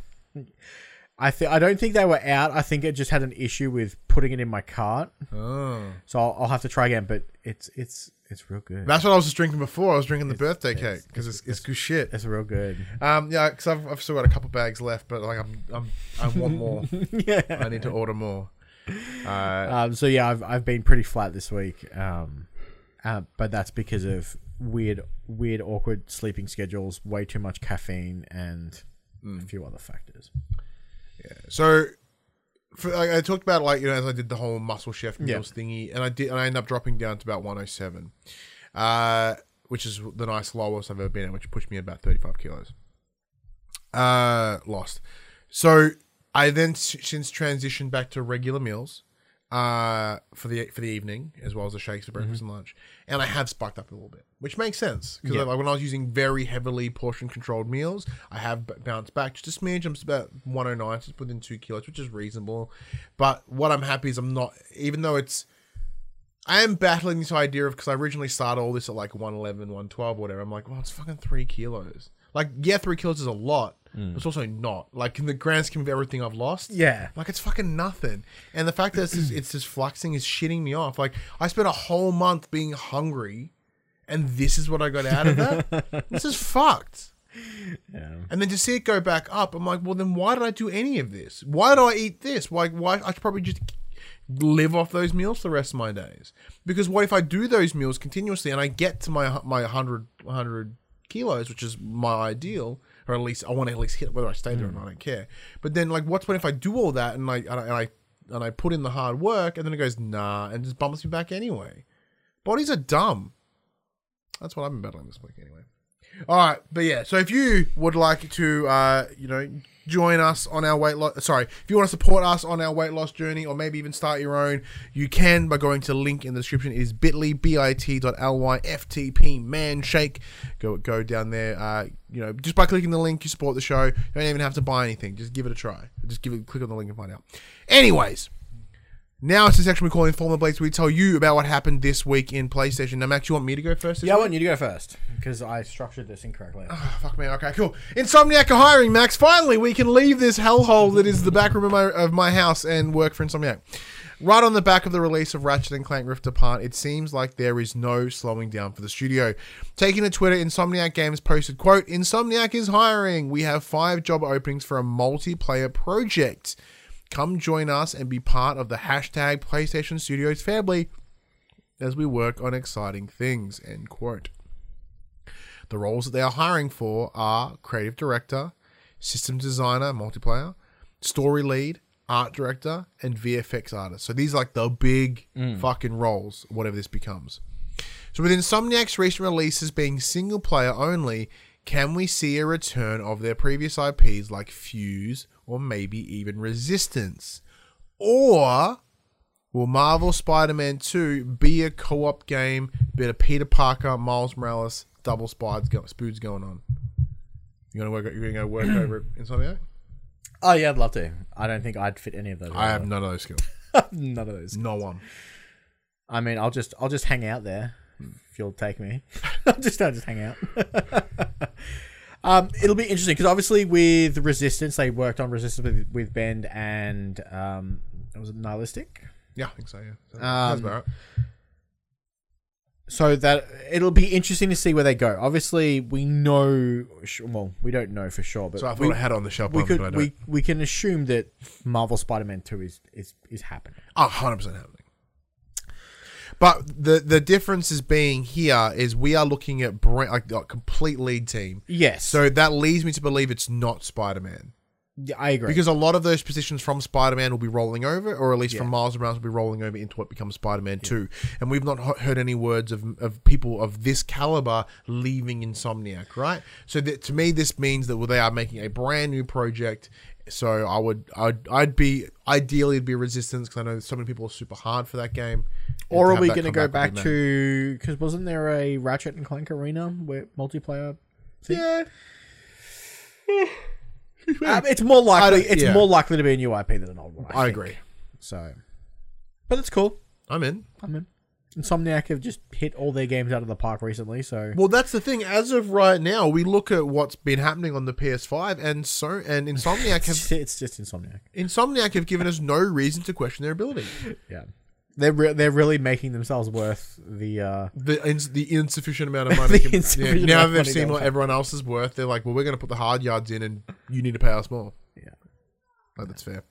S3: I th- I don't think they were out. I think it just had an issue with putting it in my cart.
S1: Oh,
S3: So I'll, I'll have to try again. But it's it's it's real good.
S1: that's what I was just drinking before. I was drinking the birthday cake because it's, it's good shit.
S3: It's real good.
S1: Um, yeah, because I've, I've still got a couple bags left, but like I'm, I'm I want more. [LAUGHS]
S3: yeah.
S1: I need to order more. Uh,
S3: Um, so yeah, I've I've been pretty flat this week. Um, uh, but that's because of weird weird awkward sleeping schedules, way too much caffeine, and a few other factors. Yeah.
S1: So, for, like, I talked about like you know as I did the whole muscle chef
S3: Yeah.
S1: meals thingy, and I did, and I ended up dropping down to about 107, uh, which is the nice lowest I've ever been at, which pushed me about 35 kilos. Uh, lost. So I then since transitioned back to regular meals, uh, for the for the evening as well as the shakes for breakfast and lunch, and I have spiked up a little bit, which makes sense because
S3: Yeah.
S1: like when I was using very heavily portion controlled meals, I have b- bounced back just a smidge. I'm just about 109, just within two kilos, which is reasonable. But what I'm happy is I'm not, even though it's. I am battling this idea of because I originally started all this at like 111, 112, whatever. I'm like, well, it's fucking three kilos. Like, yeah, three kills is a lot, mm. but it's also not. Like in the grand scheme of everything I've lost,
S3: Yeah.
S1: like it's fucking nothing. And the fact that it's just, it's just fluxing is shitting me off. Like I spent a whole month being hungry, and this is what I got out of that. [LAUGHS] this is fucked.
S3: Yeah.
S1: And then to see it go back up, I'm like, well, then why did I do any of this? Why do I eat this? Why? Why? I should probably just live off those meals for the rest of my days. Because what if I do those meals continuously and I get to my my 100, 100 kilos, which is my ideal, or at least I want to at least hit whether I stay there or not. I don't care. But then, like, what's what if I do all that and I and I and I, and I put in the hard work and then it goes nah and just bumps me back anyway. Bodies are dumb. That's what I've been battling this week anyway. All right, but yeah. So if you would like to, uh, you know, join us on our weight loss, sorry, if you want to support us on our weight loss journey, or maybe even start your own, you can by going to the link in the description. It is Bitly bit.ly ftp man shake. Go go down there. Uh, you know, just by clicking the link, you support the show. You don't even have to buy anything. Just give it a try. Just give it, click on the link and find out. Anyways. Now it's the section we call Informer Blades. Where we tell you about what happened this week in PlayStation. Now, Max, you want me to go first? this
S3: Yeah, I
S1: week?
S3: want you to go first because I structured this incorrectly.
S1: Oh, fuck me. Okay, cool. Insomniac are hiring, Max. Finally, we can leave this hellhole that is the back room of my, of my house and work for Insomniac. Right on the back of the release of Ratchet and Clank Rift Apart, it seems like there is no slowing down for the studio. Taking to Twitter, Insomniac Games posted, quote, Insomniac is hiring. We have five job openings for a multiplayer project. Come join us and be part of the hashtag PlayStation Studios family as we work on exciting things, end quote. The roles that they are hiring for are creative director, system designer, multiplayer, story lead, art director, and VFX artist. So these are like the big mm. fucking roles, whatever this becomes. So with Insomniac's recent releases being single player only, can we see a return of their previous IPs like Fuse or maybe even Resistance? Or will Marvel Spider-Man 2 be a co-op game, bit of Peter Parker, Miles Morales, double spies go, spoods going on? You gonna work? You're gonna work over [CLEARS THROAT] Insomniac?
S3: Oh yeah, I'd love to. I don't think I'd fit any of those.
S1: I have none of those skills. [LAUGHS]
S3: none of those.
S1: No one.
S3: I mean, I'll just I'll just hang out there if you'll take me. [LAUGHS] [LAUGHS] I'll just I'll just hang out. Um, it'll be interesting because obviously with Resistance, they worked on Resistance with, with Bend and um, was it Nihilistic?
S1: Yeah, I think so. Yeah. So,
S3: Um,
S1: that's about right.
S3: So that it'll be interesting to see where they go. Obviously, we know. Well, we don't know for sure, but
S1: So I thought
S3: we,
S1: I had on the shelf,
S3: we could we, we can assume that Marvel Spider-Man Two is is is happening.
S1: A hundred percent happening. But the the difference is being here is we are looking at brand, like a complete lead team.
S3: Yes.
S1: So that leads me to believe it's not Spider Man.
S3: yeah, I agree.
S1: Because a lot of those positions from Spider Man will be rolling over, or at least from Miles Morales will be rolling over into what becomes Spider Man 2. And we've not heard any words of, of people of this caliber leaving Insomniac, right? So that, to me, this means that they are making a brand new project. So I would, I'd, I'd be ideally it'd be Resistance because I know so many people are super hard for that game.
S3: Or are we going to go back to because wasn't there a Ratchet and Clank arena where multiplayer? thing?
S1: yeah?
S3: Um, it's more likely. It's
S1: yeah.
S3: more likely to be a new IP than an old one. I,
S1: I agree.
S3: So, but it's cool.
S1: I'm in.
S3: I'm in. Insomniac have just hit all their games out of the park recently, so
S1: Well, that's the thing. As of right now, we look at what's been happening on the PS5, and so and Insomniac [LAUGHS] have
S3: it's just Insomniac.
S1: Insomniac have given us no reason to question their ability.
S3: Yeah, they're re- they're really making themselves worth the. uh
S1: The ins- the insufficient amount of [LAUGHS] money.
S3: The
S1: yeah,
S3: insufficient
S1: now
S3: amount of
S1: they've
S3: money
S1: seen what everyone else is worth. They're like, well, we're going to put the hard yards in, and you need to pay us more.
S3: Yeah.
S1: Like, that's fair.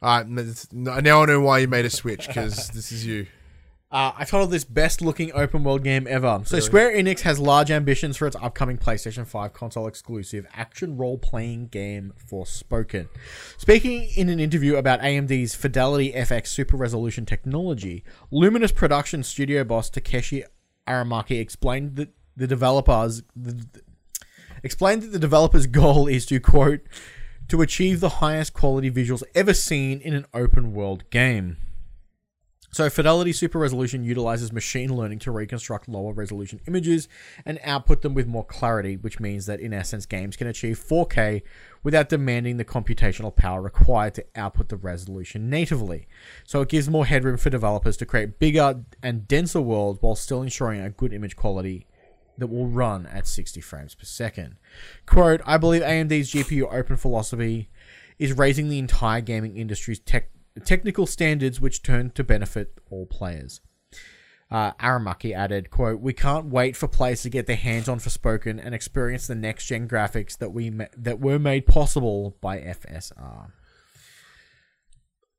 S1: All right, now I know why you made a switch because this is you.
S3: Uh, I titled this best looking open world game ever. So Square Enix has large ambitions for its upcoming PlayStation 5 console exclusive action role playing game Forspoken. Speaking in an interview about AMD's Fidelity FX super resolution technology, Luminous production studio boss Takeshi Aramaki explained that the developers the, explained that the developer's goal is to quote to achieve the highest quality visuals ever seen in an open world game. So, Fidelity Super Resolution utilizes machine learning to reconstruct lower resolution images and output them with more clarity, which means that in essence, games can achieve 4K without demanding the computational power required to output the resolution natively. So, it gives more headroom for developers to create bigger and denser worlds while still ensuring a good image quality that will run at 60 frames per second. Quote, I believe AMD's GPU open philosophy is raising the entire gaming industry's tech, technical standards, which turn to benefit all players. Uh, Aramaki added, quote, We can't wait for players to get their hands on Forspoken and experience the next gen graphics that we ma- that were made possible by FSR.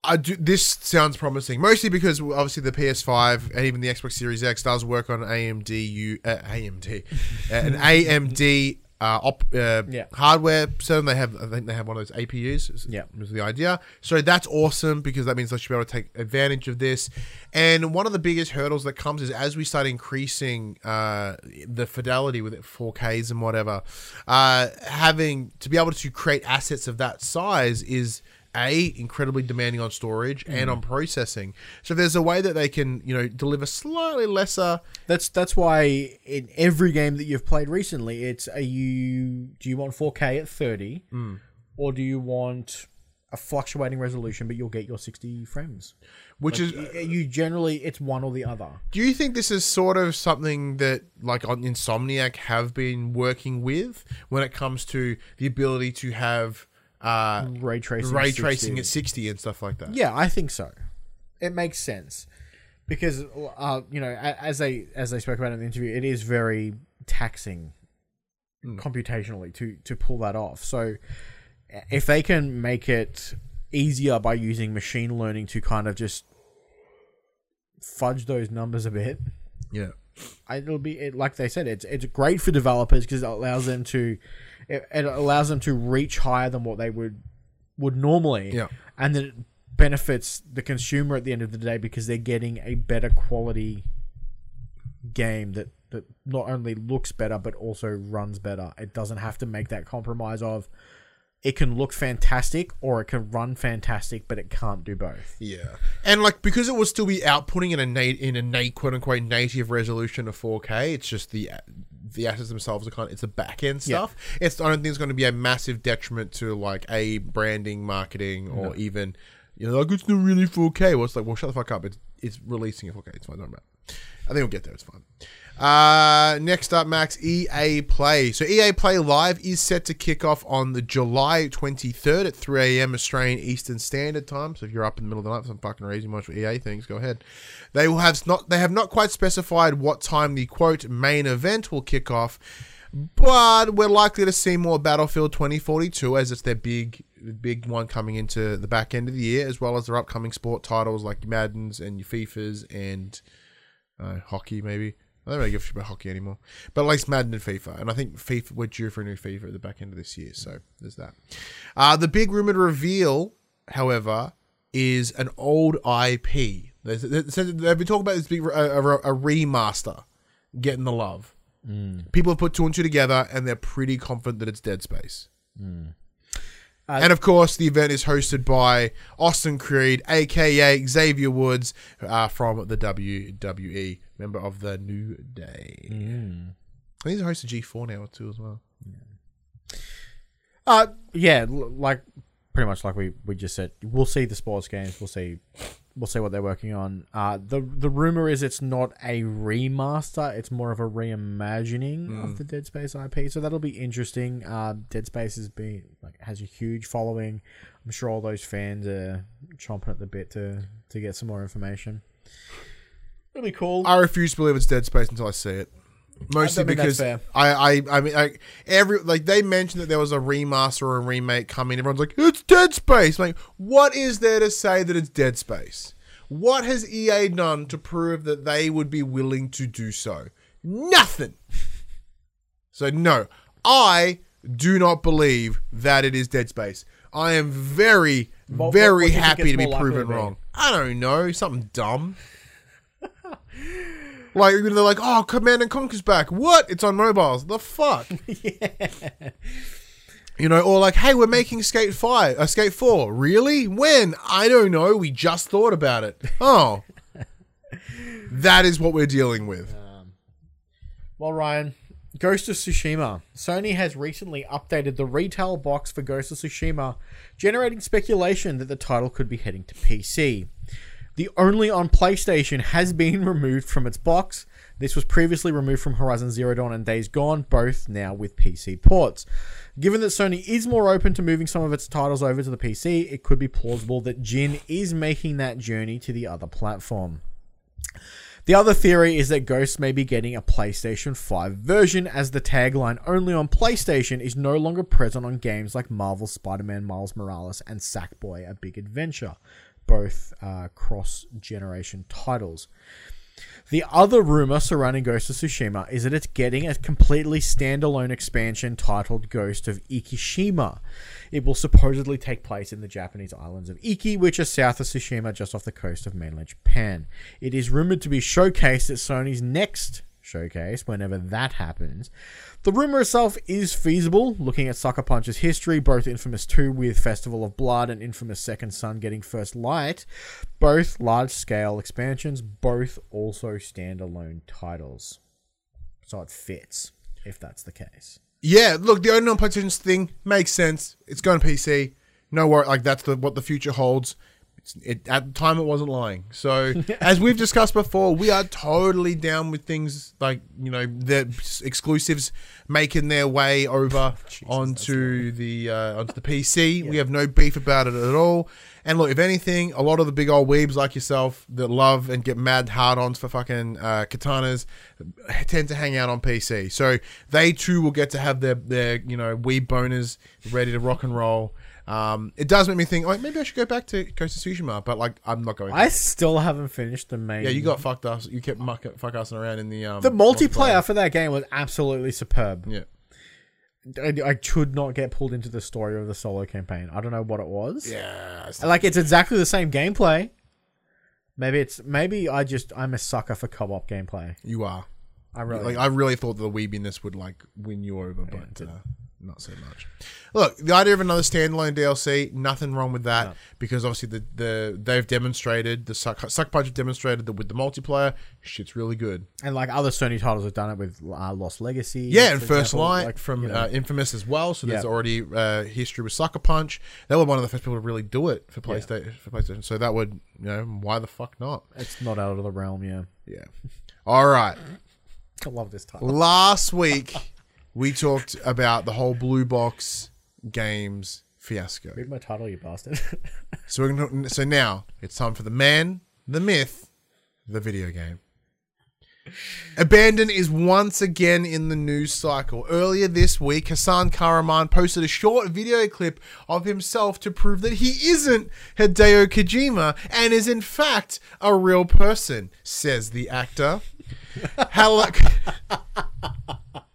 S1: I do, this sounds promising, mostly because obviously the PS5 and even the Xbox Series X does work on AMD U, uh, AMD uh, an AMD uh, op, uh,
S3: Yeah.
S1: hardware. So they have I think they have one of those APUs.
S3: Yeah.
S1: was the idea. So that's awesome because that means they should be able to take advantage of this. And one of the biggest hurdles that comes is as we start increasing uh, the fidelity with it, 4Ks and whatever, uh, having to be able to create assets of that size is a incredibly demanding on storage and mm. on processing. So there's a way that they can you know deliver slightly lesser.
S3: That's that's why in every game that you've played recently, it's are you do you want 4K at 30, mm. or do you want a fluctuating resolution, but you'll get your 60 frames?
S1: Which is,
S3: Y- You generally it's one or the other.
S1: do you think this is sort of something that like on Insomniac have been working with when it comes to the ability to have uh,
S3: Ray tracing,
S1: ray
S3: at 60.
S1: tracing at 60 and stuff like that?
S3: Yeah, I think so. It makes sense because uh, you know, as they as they spoke about in the interview, it is very taxing computationally to to pull that off. So if they can make it easier by using machine learning to kind of just fudge those numbers a bit,
S1: Yeah.
S3: It'll be it, like they said it's it's great for developers because it allows them to it, it allows them to reach higher than what they would would normally
S1: Yeah.
S3: and then it benefits the consumer at the end of the day because they're getting a better quality game that that not only looks better but also runs better it doesn't have to make that compromise of it can look fantastic or it can run fantastic but it can't do both
S1: Yeah, and like because it will still be outputting in a nat- in a nat- quote unquote native resolution of 4K. It's just the the assets themselves are kind of it's the back end
S3: Yeah.
S1: stuff. It's I don't think it's going to be a massive detriment to like a branding, marketing, or even you know like it's not really 4K. Well, it's like well shut the fuck up. It's it's releasing at 4K. It's fine. Don't worry about. I think we'll get there. It's fine. Uh, next up, Max EA Play. So EA Play Live is set to kick off on the July 23rd at 3 a.m. Australian Eastern Standard Time. So if you're up in the middle of the night for some fucking reason, much for EA things, go ahead. They will have not. They have not quite specified what time the quote main event will kick off, but we're likely to see more Battlefield 2042 as it's their big big one coming into the back end of the year, as well as their upcoming sport titles like Madden's and your FIFA's and uh, hockey maybe. I don't really give a shit about hockey anymore. But at least Madden and FIFA. And I think FIFA we're due for a new FIFA at the back end of this year. So there's that. Uh, the big rumored reveal, however, is an old IP. There's- there's- They've been talking about this big a, a, a remaster getting the love. Mm. People have put two and two together and they're pretty confident that it's Dead Space. Mm. And of course, the event is hosted by Austin Creed, aka Xavier Woods, uh, from the WWE, member of the New Day. I think he's a host of G4 now too, as well.
S3: Uh, yeah, like pretty much like we, we just said. We'll see the sports games. We'll see, we'll see what they're working on. Uh, the the rumor is it's not a remaster. It's more of a reimagining of the Dead Space IP. So that'll be interesting. Uh, Dead Space has been like has a huge following. I'm sure all those fans are chomping at the bit to to get some more information. It'll be cool.
S1: I refuse to believe it's Dead Space until I see it. Mostly
S3: I mean, that's
S1: because. I, I, I mean, I, every like they mentioned that there was a remaster or a remake coming. Everyone's like, it's Dead Space. like, what is there to say that it's Dead Space? What has EA done to prove that they would be willing to do so? Nothing. So no, I do not believe that it is Dead Space. I am very, very happy to be proven wrong. I don't know, something dumb. [LAUGHS] Like they're like, oh, Command and Conquer's back. What? It's on mobiles. The fuck? [LAUGHS] You know, or like, hey, we're making Skate Five, uh, Skate Four. Really? When? I don't know. We just thought about it. Oh, [LAUGHS] that is what we're dealing with.
S3: Well, Ryan, Ghost of Tsushima. Sony has recently updated the retail box for Ghost of Tsushima, generating speculation that the title could be heading to PC. The only on PlayStation has been [LAUGHS] removed from its box. This was previously removed from Horizon Zero Dawn and Days Gone, both now with PC ports. Given that Sony is more open to moving some of its titles over to the PC, it could be plausible that Jin is making that journey to the other platform. The other theory is that Ghost may be getting a PlayStation 5 version, as the tagline only on PlayStation is no longer present on games like Marvel Spider Man Miles Morales and Sackboy A Big Adventure, both uh, cross generation titles. The other rumor surrounding Ghost of Tsushima is that it's getting a completely standalone expansion titled Ghost of Ikishima. It will supposedly take place in the Japanese islands of Iki, which are south of Tsushima, just off the coast of mainland Japan. It is rumored to be showcased at Sony's next showcase, whenever that happens. The rumor itself is feasible, looking at Sucker Punch's history, both Infamous 2 with Festival of Blood and Infamous Second Son getting First Light, both large scale expansions, both also standalone titles. So it fits, if that's the case.
S1: Yeah, look, the only on PlayStation thing makes sense. It's going PC. No worry, like that's the what the future holds. It, at the time, it wasn't lying. So, [LAUGHS] as we've discussed before, we are totally down with things like you know the exclusives making their way over onto the uh, onto the PC. [LAUGHS] We have no beef about it at all. And look, if anything, a lot of the big old weebs like yourself that love and get mad hard ons for fucking uh, katanas tend to hang out on PC. So they too will get to have their their you know weeb boners ready to rock and roll. Um, it does make me think, oh, maybe I should go back to Ghost of Tsushima, but like I'm not going.
S3: I still haven't finished the main.
S1: yeah, you got fucked us. You kept muck, fuck assing around in the um,
S3: the multiplayer for that game was absolutely superb.
S1: Yeah,
S3: I, I could not get pulled into the story of the solo campaign. I don't know what it was.
S1: yeah. it's-
S3: Like it's exactly the same gameplay. Maybe it's maybe I just I'm a sucker for co-op gameplay.
S1: You are.
S3: I really
S1: Like I really thought the weebiness would like win you over, but uh, not so much. Look, the idea of another standalone DLC, nothing wrong with that because obviously the, the they've demonstrated the suck suck punch have demonstrated that with the multiplayer, shit's really good.
S3: and like other Sony titles have done it with uh, Lost Legacy.
S1: Yeah, and First
S3: example,
S1: Light
S3: like,
S1: from
S3: you know,
S1: uh, Infamous as well. So there's
S3: Yeah.
S1: already uh, history with Sucker Punch. They were one of the first people to really do it for PlayStation. For PlayStation, so that would you know why the fuck not?
S3: it's not out of the realm. Yeah,
S1: Yeah. All right. [LAUGHS]
S3: I love this title.
S1: Last week [LAUGHS] we talked about the whole blue box games fiasco.
S3: Read my title, you bastard. [LAUGHS]
S1: So we're gonna, so now it's time for the man, the myth, the video game. Abandon is once again in the news cycle. Earlier this week, Hasan Kahraman posted a short video clip of himself to prove that he isn't Hideo Kojima and is in fact a real person, says the actor. Hello. [LAUGHS]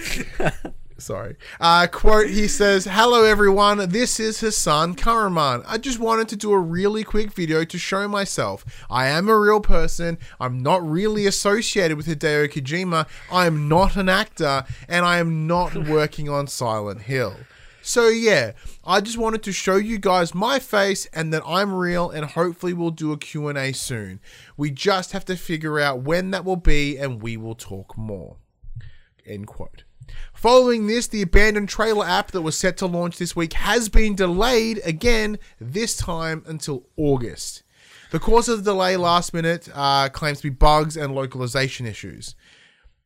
S1: [LAUGHS] Sorry. Uh, quote, he says, Hello everyone, this is Hasan Kahraman. I just wanted to do a really quick video to show myself. I am a real person. I'm not really associated with Hideo Kojima. I am not an actor, and I am not [LAUGHS] working on Silent Hill. So yeah, I just wanted to show you guys my face and that I'm real and hopefully we'll do a Q&A soon. We just have to figure out when that will be and we will talk more. End quote. Following this, the abandoned trailer app that was set to launch this week has been delayed again, this time until August. The cause of the delay last minute uh, claims to be bugs and localization issues.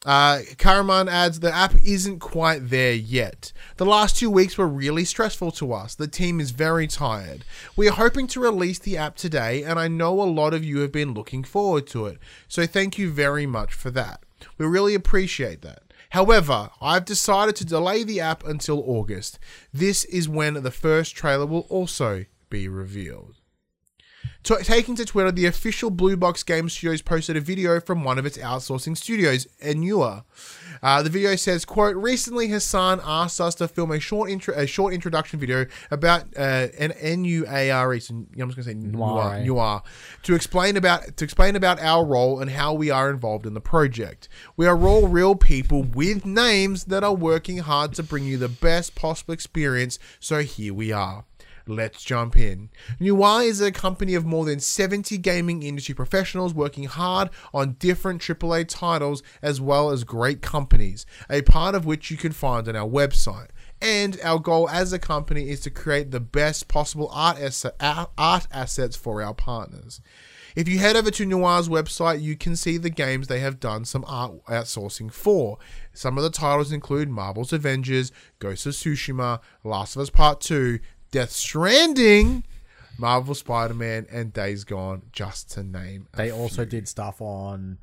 S1: Uh, Kahraman adds the app isn't quite there yet. The last two weeks were really stressful to us. The team is very tired. We are hoping to release the app today, and I know a lot of you have been looking forward to it. So thank you very much for that. We really appreciate that. However, I've decided to delay the app until August. This is when the first trailer will also be revealed. T- taking to Twitter, the official Blue Box Game Studios posted a video from one of its outsourcing studios, Enua. Uh, the video says, "quote Recently, Hassan asked us to film a short intro, a short introduction video about uh, an N-U-A-R-E. So I'm just going to say noir,
S3: Noir.
S1: to explain about to explain about our role and how we are involved in the project. We are all real people with names that are working hard to bring you the best possible experience. So here we are." Let's jump in. Noir is a company of more than 70 gaming industry professionals working hard on different AAA titles as well as great companies, a part of which you can find on our website. And our goal as a company is to create the best possible art, art assets for our partners. If you head over to Noir's website, you can see the games they have done some art outsourcing for. Some of the titles include Marvel's Avengers, Ghost of Tsushima, Last of Us Part 2, Death Stranding, Marvel Spider Man, and Days Gone, just to name a
S3: They also did stuff on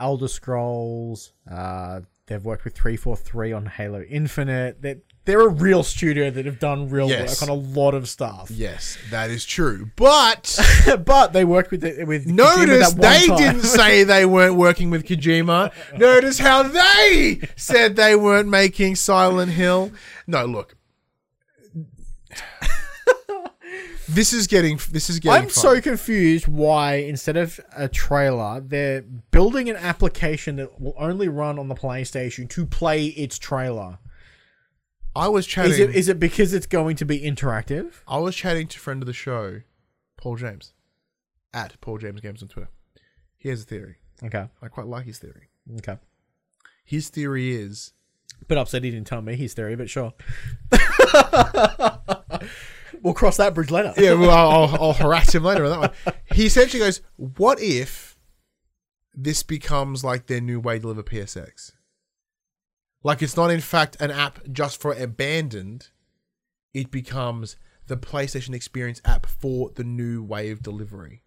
S3: Elder Scrolls. Uh, they've worked with 343 on Halo Infinite. They're, they're a real studio that have done real
S1: Yes.
S3: work on a lot of stuff.
S1: Yes, that is true. But [LAUGHS]
S3: but they worked with it with Kojima
S1: notice they
S3: time.
S1: didn't say they weren't working with Kojima. Notice how they said they weren't making Silent Hill. No, look. [LAUGHS] This is getting this is getting
S3: I'm
S1: fun.
S3: so confused why instead of a trailer, they're building an application that will only run on the PlayStation to play its trailer.
S1: I was chatting
S3: Is it is it because it's going to be interactive?
S1: I was chatting to a friend of the show, Paul James, at Paul James Games on Twitter. He has a theory.
S3: Okay.
S1: I quite like his theory.
S3: Okay.
S1: His theory is
S3: Bit upset he didn't tell me his theory, but sure. [LAUGHS] we'll cross that bridge later.
S1: yeah, well, I'll, I'll, harass him later on that one. He essentially goes, "What if this becomes like their new way to deliver PSX? Like it's not in fact an app just for abandoned. It becomes the PlayStation Experience app for the new way of delivery.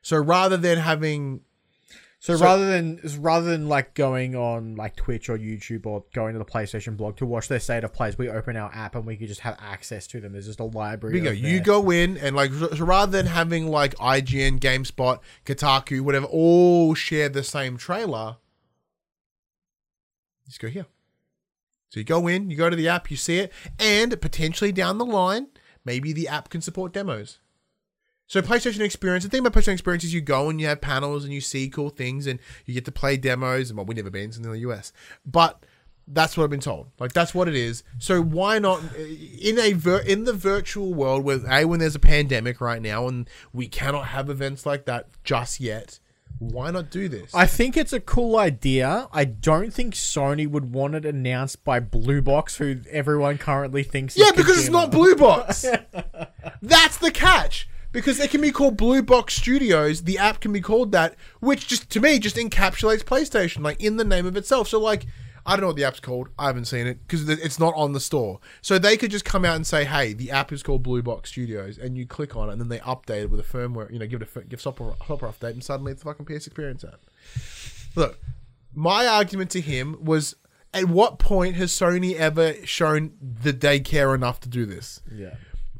S1: So rather than having
S3: So,
S1: So-
S3: rather than rather than like going on like Twitch or YouTube or going to the PlayStation blog to watch their state of plays, we open our app and we can just have access to them. There's just a library.
S1: Here you go. In and like so rather than having like IGN, GameSpot, Kotaku, whatever, all share the same trailer, just go here. So you go in, you go to the app, you see it, and potentially down the line, maybe the app can support demos. So PlayStation Experience, the thing about PlayStation Experience is you go and you have panels and you see cool things and you get to play demos. And well, we never been in the US, but that's what I've been told. Like that's what it is. So why not in a vir- in the virtual world where a when there's a pandemic right now and we cannot have events like that just yet? Why not do this?
S3: I think it's a cool idea. I don't think Sony would want it announced by Blue Box, who everyone currently thinks. is
S1: yeah, because it's not Blue Box. [LAUGHS] That's the catch. Because it can be called Blue Box Studios, the app can be called that, which just to me just encapsulates PlayStation, like in the name of itself. So like, I don't know what the app's called. I haven't seen it because it's not on the store. So they could just come out and say, "Hey, the app is called Blue Box Studios," and you click on it, and then they update it with a firmware. You know, give it a give software, software update, and suddenly it's the fucking PS Experience app. Look, my argument to him was, at what point has Sony ever shown that they care enough to do this?
S3: Yeah.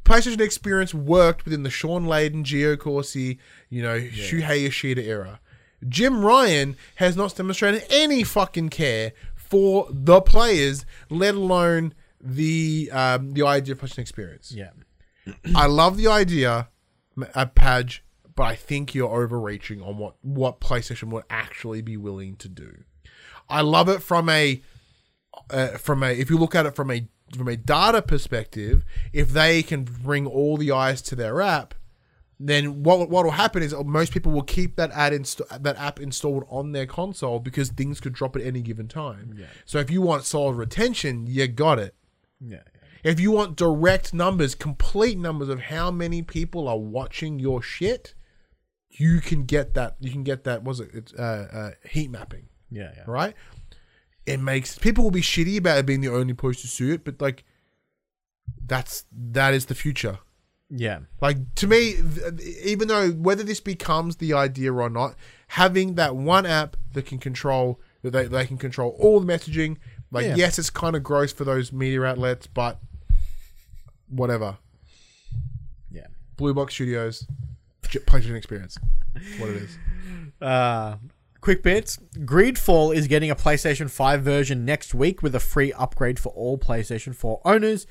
S1: PlayStation Experience worked within the Shawn Layden, Gio Corsi, you know, Shuhei Yoshida era. Jim Ryan has not demonstrated any fucking care for the players, let alone the um, the idea of PlayStation Experience.
S3: Yeah.
S1: I love the idea, uh, Paj, but I think you're overreaching on what what PlayStation would actually be willing to do. I love it from a uh, from a if you look at it from a from a data perspective, if they can bring all the eyes to their app, then what what will happen is most people will keep that ad inst- that app installed on their console because things could drop at any given time.
S3: Yeah.
S1: So if you want solid retention, you got it.
S3: Yeah.
S1: If you want direct numbers, complete numbers of how many people are watching your shit, you can get that. You can get that. Was it? It's uh, uh, heat mapping,
S3: Yeah. Yeah.
S1: right? It makes people will be shitty about it being the only place to see it, but like, that's that is the future.
S3: Yeah.
S1: Like to me, th- even though whether this becomes the idea or not, having that one app that can control that they, they can control all the messaging. Like
S3: Yeah.
S1: yes, it's kind of gross for those media outlets, but whatever.
S3: Yeah.
S1: Blue Box Studios, PlayStation Experience, That's what it is. [LAUGHS]
S3: Uh, quick bits. Greedfall is getting a PlayStation 5 version next week with a free upgrade for all PlayStation 4 owners.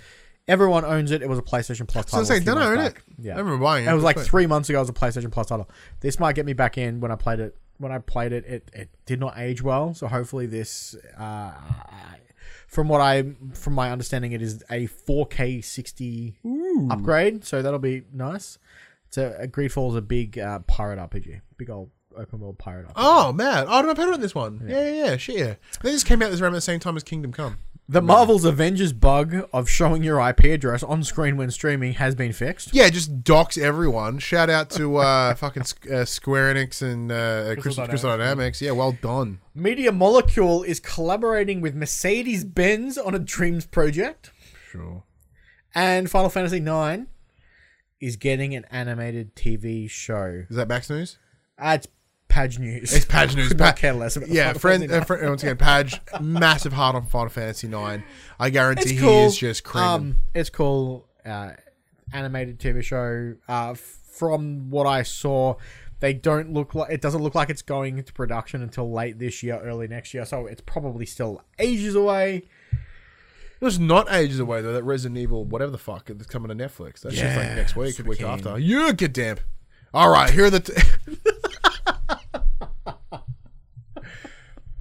S3: Everyone owns it. It was a PlayStation Plus
S1: title. I was saying,
S3: a few
S1: don't I own it?
S3: Yeah.
S1: I remember buying it.
S3: It was like three months ago. It was a PlayStation Plus title. This might get me back in. When I played it, when I played it, it, it did not age well. So hopefully this, uh, from what I, from my understanding, it is a 4K 60 upgrade. So that'll be nice. So Greedfall is a big uh, pirate RPG, big old open world pirate RPG.
S1: Oh man, oh, I don't know. I on this one. Yeah, yeah, yeah. Shit, yeah. They just came out this around the same time as Kingdom Come.
S3: The Marvel's Avengers bug of showing your IP address on screen when streaming has been fixed.
S1: Yeah, just dox everyone. Shout out to uh, [LAUGHS] fucking Sq- uh, Square Enix and uh, Crystal,
S3: Crystal
S1: Crystal Dynamics. Yeah, well done.
S3: Media Molecule is collaborating with Mercedes Benz on a Dreams project.
S1: Sure.
S3: And Final Fantasy IX is getting an animated TV show.
S1: Is that Max News?
S3: Uh, it's Page News.
S1: It's Page [LAUGHS] News.
S3: Could not care less about
S1: Yeah,
S3: Final
S1: friend,
S3: Fantasy
S1: uh, friend. Once again, Page, massive heart on Final Fantasy Nine. I guarantee
S3: It's
S1: he
S3: cool.
S1: is just creaming.
S3: Um, it's cool. Uh, animated TV show. Uh, from what I saw, they don't look like it doesn't look like it's going into production until late this year, early next year. So it's probably still ages away.
S1: It was not ages away though. That Resident Evil, whatever the fuck, it's coming to Netflix. That's just like
S3: Yeah,
S1: next week,
S3: super
S1: week
S3: keen.
S1: after. You get damp. All right, here are the. T- [LAUGHS]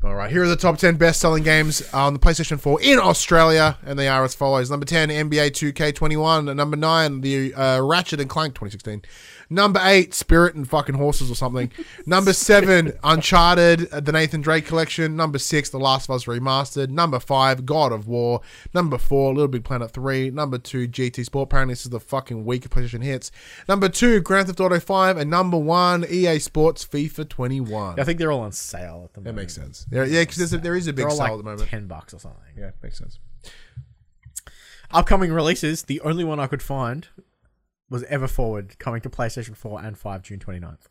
S1: All right, here are the top 10 best selling games on the PlayStation 4 in Australia, and they are as follows. Number 10, NBA 2K21. Number 9, the uh, Ratchet and Clank 2016. Number 8, Spirit and fucking Horses or something. [LAUGHS] Number 7, Uncharted, uh, the Nathan Drake Collection. Number 6, The Last of Us Remastered. Number 5, God of War. Number 4, Little Big Planet 3. Number 2, GT Sport. Apparently, this is the fucking week of PlayStation hits. Number 2, Grand Theft Auto 5. And number 1, EA Sports FIFA 21.
S3: I think they're all on sale at the moment.
S1: That makes sense. There, yeah, because there is a big sale
S3: like
S1: at the moment.
S3: ten bucks or something.
S1: Yeah, makes sense.
S3: Upcoming releases. The only one I could find was Ever Forward coming to PlayStation 4 and 5 June 29th.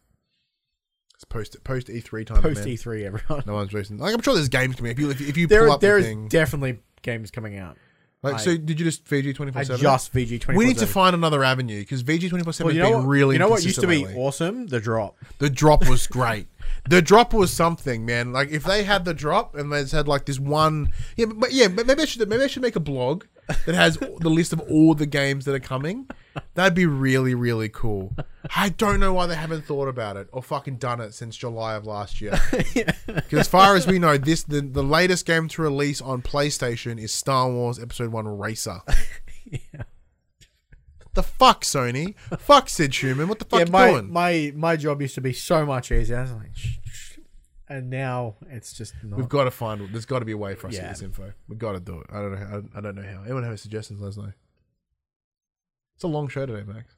S1: It's post post E3 time.
S3: Post
S1: man.
S3: E3, everyone.
S1: No one's racing. Like I'm sure there's games coming. If you if, you- if you
S3: There,
S1: pull up
S3: there
S1: the
S3: is
S1: thing,
S3: definitely games coming out.
S1: Like
S3: I-
S1: so, did you just VG twenty
S3: I
S1: seven?
S3: just VG 24
S1: We need to find another avenue because VG twenty four seven has been
S3: what,
S1: really.
S3: you know what used to be
S1: lately.
S3: awesome? The drop.
S1: The drop was great. the drop was something, man. Like if they had the drop and they just had like this one, yeah, but yeah, maybe I should maybe I should make a blog that has the list of all the games that are coming. That'd be really really cool. I don't know why they haven't thought about it or fucking done it since July of last year. [LAUGHS] Because as far as we know, this the, the latest game to release on PlayStation is Star Wars Episode One Racer. [LAUGHS] yeah. The fuck, Sony? Fuck Sid Shuman. What the fuck
S3: yeah,
S1: you
S3: my,
S1: doing?
S3: my my job used to be so much easier. I was like, shh, shh. and now it's just not.
S1: We've got to find. There's got to be a way for us to get this info. We've got to do it. I don't know. How, I don't know how. Anyone have any suggestions? Let us know. It's a long show today, Max.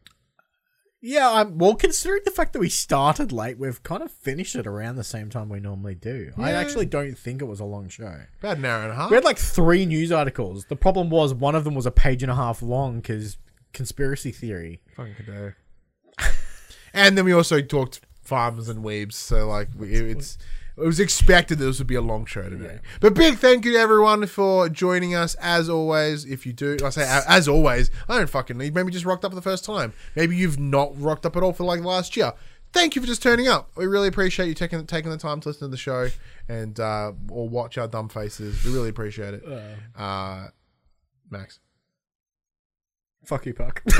S3: yeah, I'm well. Considering the fact that we started late, we've kind of finished it around the same time we normally do. I actually don't think it was a long show.
S1: About an hour and a half.
S3: We had like three news articles. The problem was one of them was a page and a half long because conspiracy theory.
S1: Fucking good [LAUGHS] and then we also talked farms and weebs. So like, we, it's it was expected that this would be a long show today. But big thank you to everyone for joining us as always. If you do, I say as always. I don't fucking need. Maybe just rocked up for the first time. Maybe you've not rocked up at all for like last year. Thank you for just turning up. We really appreciate you taking taking the time to listen to the show and uh, or watch our dumb faces. We really appreciate it. Uh, Max,
S3: Fuck you, Puck. [LAUGHS] [LAUGHS]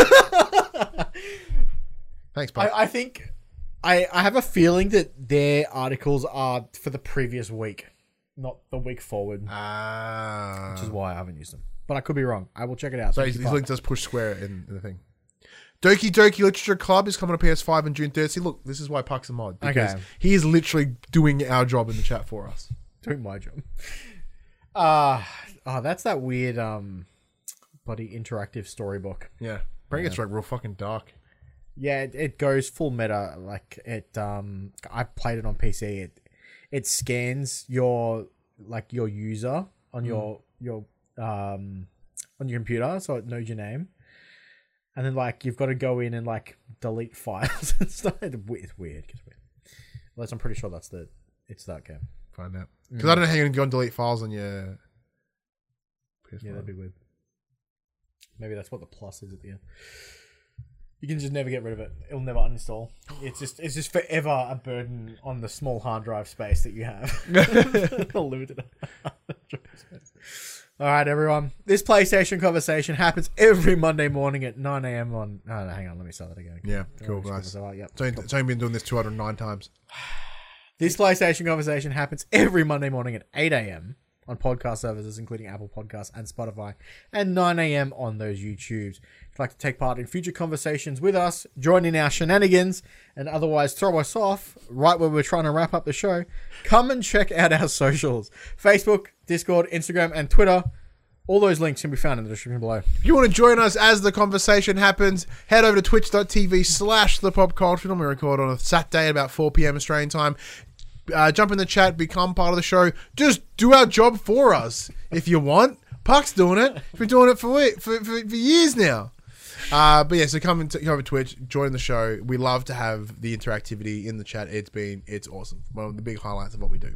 S1: thanks, Puck.
S3: I, I think I I have a feeling that their articles are for the previous week, not the week forward,
S1: Ah,
S3: which is why I haven't used them. But I could be wrong. I will check it out.
S1: So
S3: Thank
S1: he's,
S3: you,
S1: he's
S3: Puck.
S1: linked us push square in, in the thing. Doki Doki Literature Club is coming to PS5 on June 3rd. See, look, this is why Puck's a mod. Because
S3: Okay.
S1: he is literally doing our job in the chat for us. [LAUGHS]
S3: doing my job. Uh oh, that's that weird um bloody interactive storybook.
S1: Yeah. Bring it's like real fucking dark.
S3: Yeah, it, it goes full meta. Like it, um, I played it on PC. It, it scans your like your user on your your um on your computer, so it knows your name, and then like you've got to go in and like delete files [LAUGHS] and stuff. It's we- it's weird. It's weird. Unless I'm pretty sure that's the it's that game.
S1: Find out. Because I don't know how you're going to go and delete files on your PS5.
S3: Yeah, that'd be weird. Maybe that's what the plus is at the end. You can just never get rid of it. It'll never uninstall. It's just it's just forever a burden on the small hard drive space that you have. [LAUGHS] [LAUGHS] Limited. All right, everyone. This PlayStation conversation happens every Monday morning at 9 a.m. on. Oh, no, hang on. Let me start that again.
S1: Yeah, cool, nice.
S3: myself out, Yep.
S1: It's only, it's only been doing this 209 times. [SIGHS]
S3: This PlayStation conversation happens every Monday morning at 8 a.m. on podcast services, including Apple Podcasts and Spotify, and 9 a.m. on those YouTubes. Like to take part in future conversations with us, join in our shenanigans, and otherwise throw us off right where we're trying to wrap up the show, come and check out our [LAUGHS] socials Facebook, Discord, Instagram, and Twitter. All those links can be found in the description below.
S1: If you want to join us as the conversation happens, head over to twitch.tv slash the pop culture. We record on a Saturday at about 4 p.m. Australian time. Uh, jump in the chat, become part of the show. Just do our job for us if you want. Puck's doing it. He's been doing it for, for, for, for years now. Uh, but yeah, so come, and come over to Twitch, join the show. We love to have the interactivity in the chat. It's been it's awesome. One of the big highlights of what we do.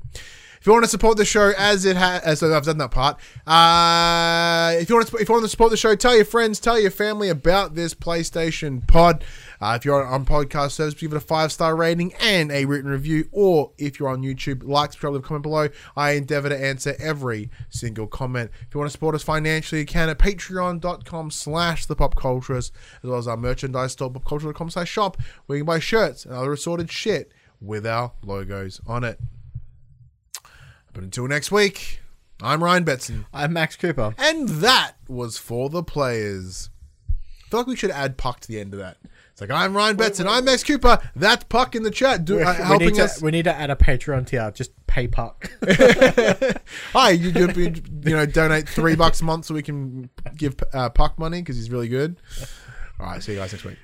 S1: If you want to support the show as it has, so I've done that part. Uh, if you want to, if you want to support the show, tell your friends, tell your family about this PlayStation Pod. Uh, if you're on podcast service, give it a five star rating and a written review. Or if you're on YouTube, like, subscribe, leave a comment below. I endeavor to answer every single comment. If you want to support us financially, you can at patreon.com slash the pop as well as our merchandise store, popculture.com slash shop, where you can buy shirts and other assorted shit with our logos on it. But until next week, I'm Ryan Betson.
S3: I'm Max Cooper.
S1: And that was for the players. I feel like we should add Puck to the end of that. It's like, I'm Ryan Betson, I'm Max Cooper, that's Puck in the chat, do, uh,
S3: we,
S1: helping
S3: need to,
S1: us.
S3: we need to add a Patreon tier. Just pay Puck. [LAUGHS] [LAUGHS]
S1: Hi, you, you, you know, donate three bucks a month so we can give uh, Puck money because he's really good. All right, see you guys next week.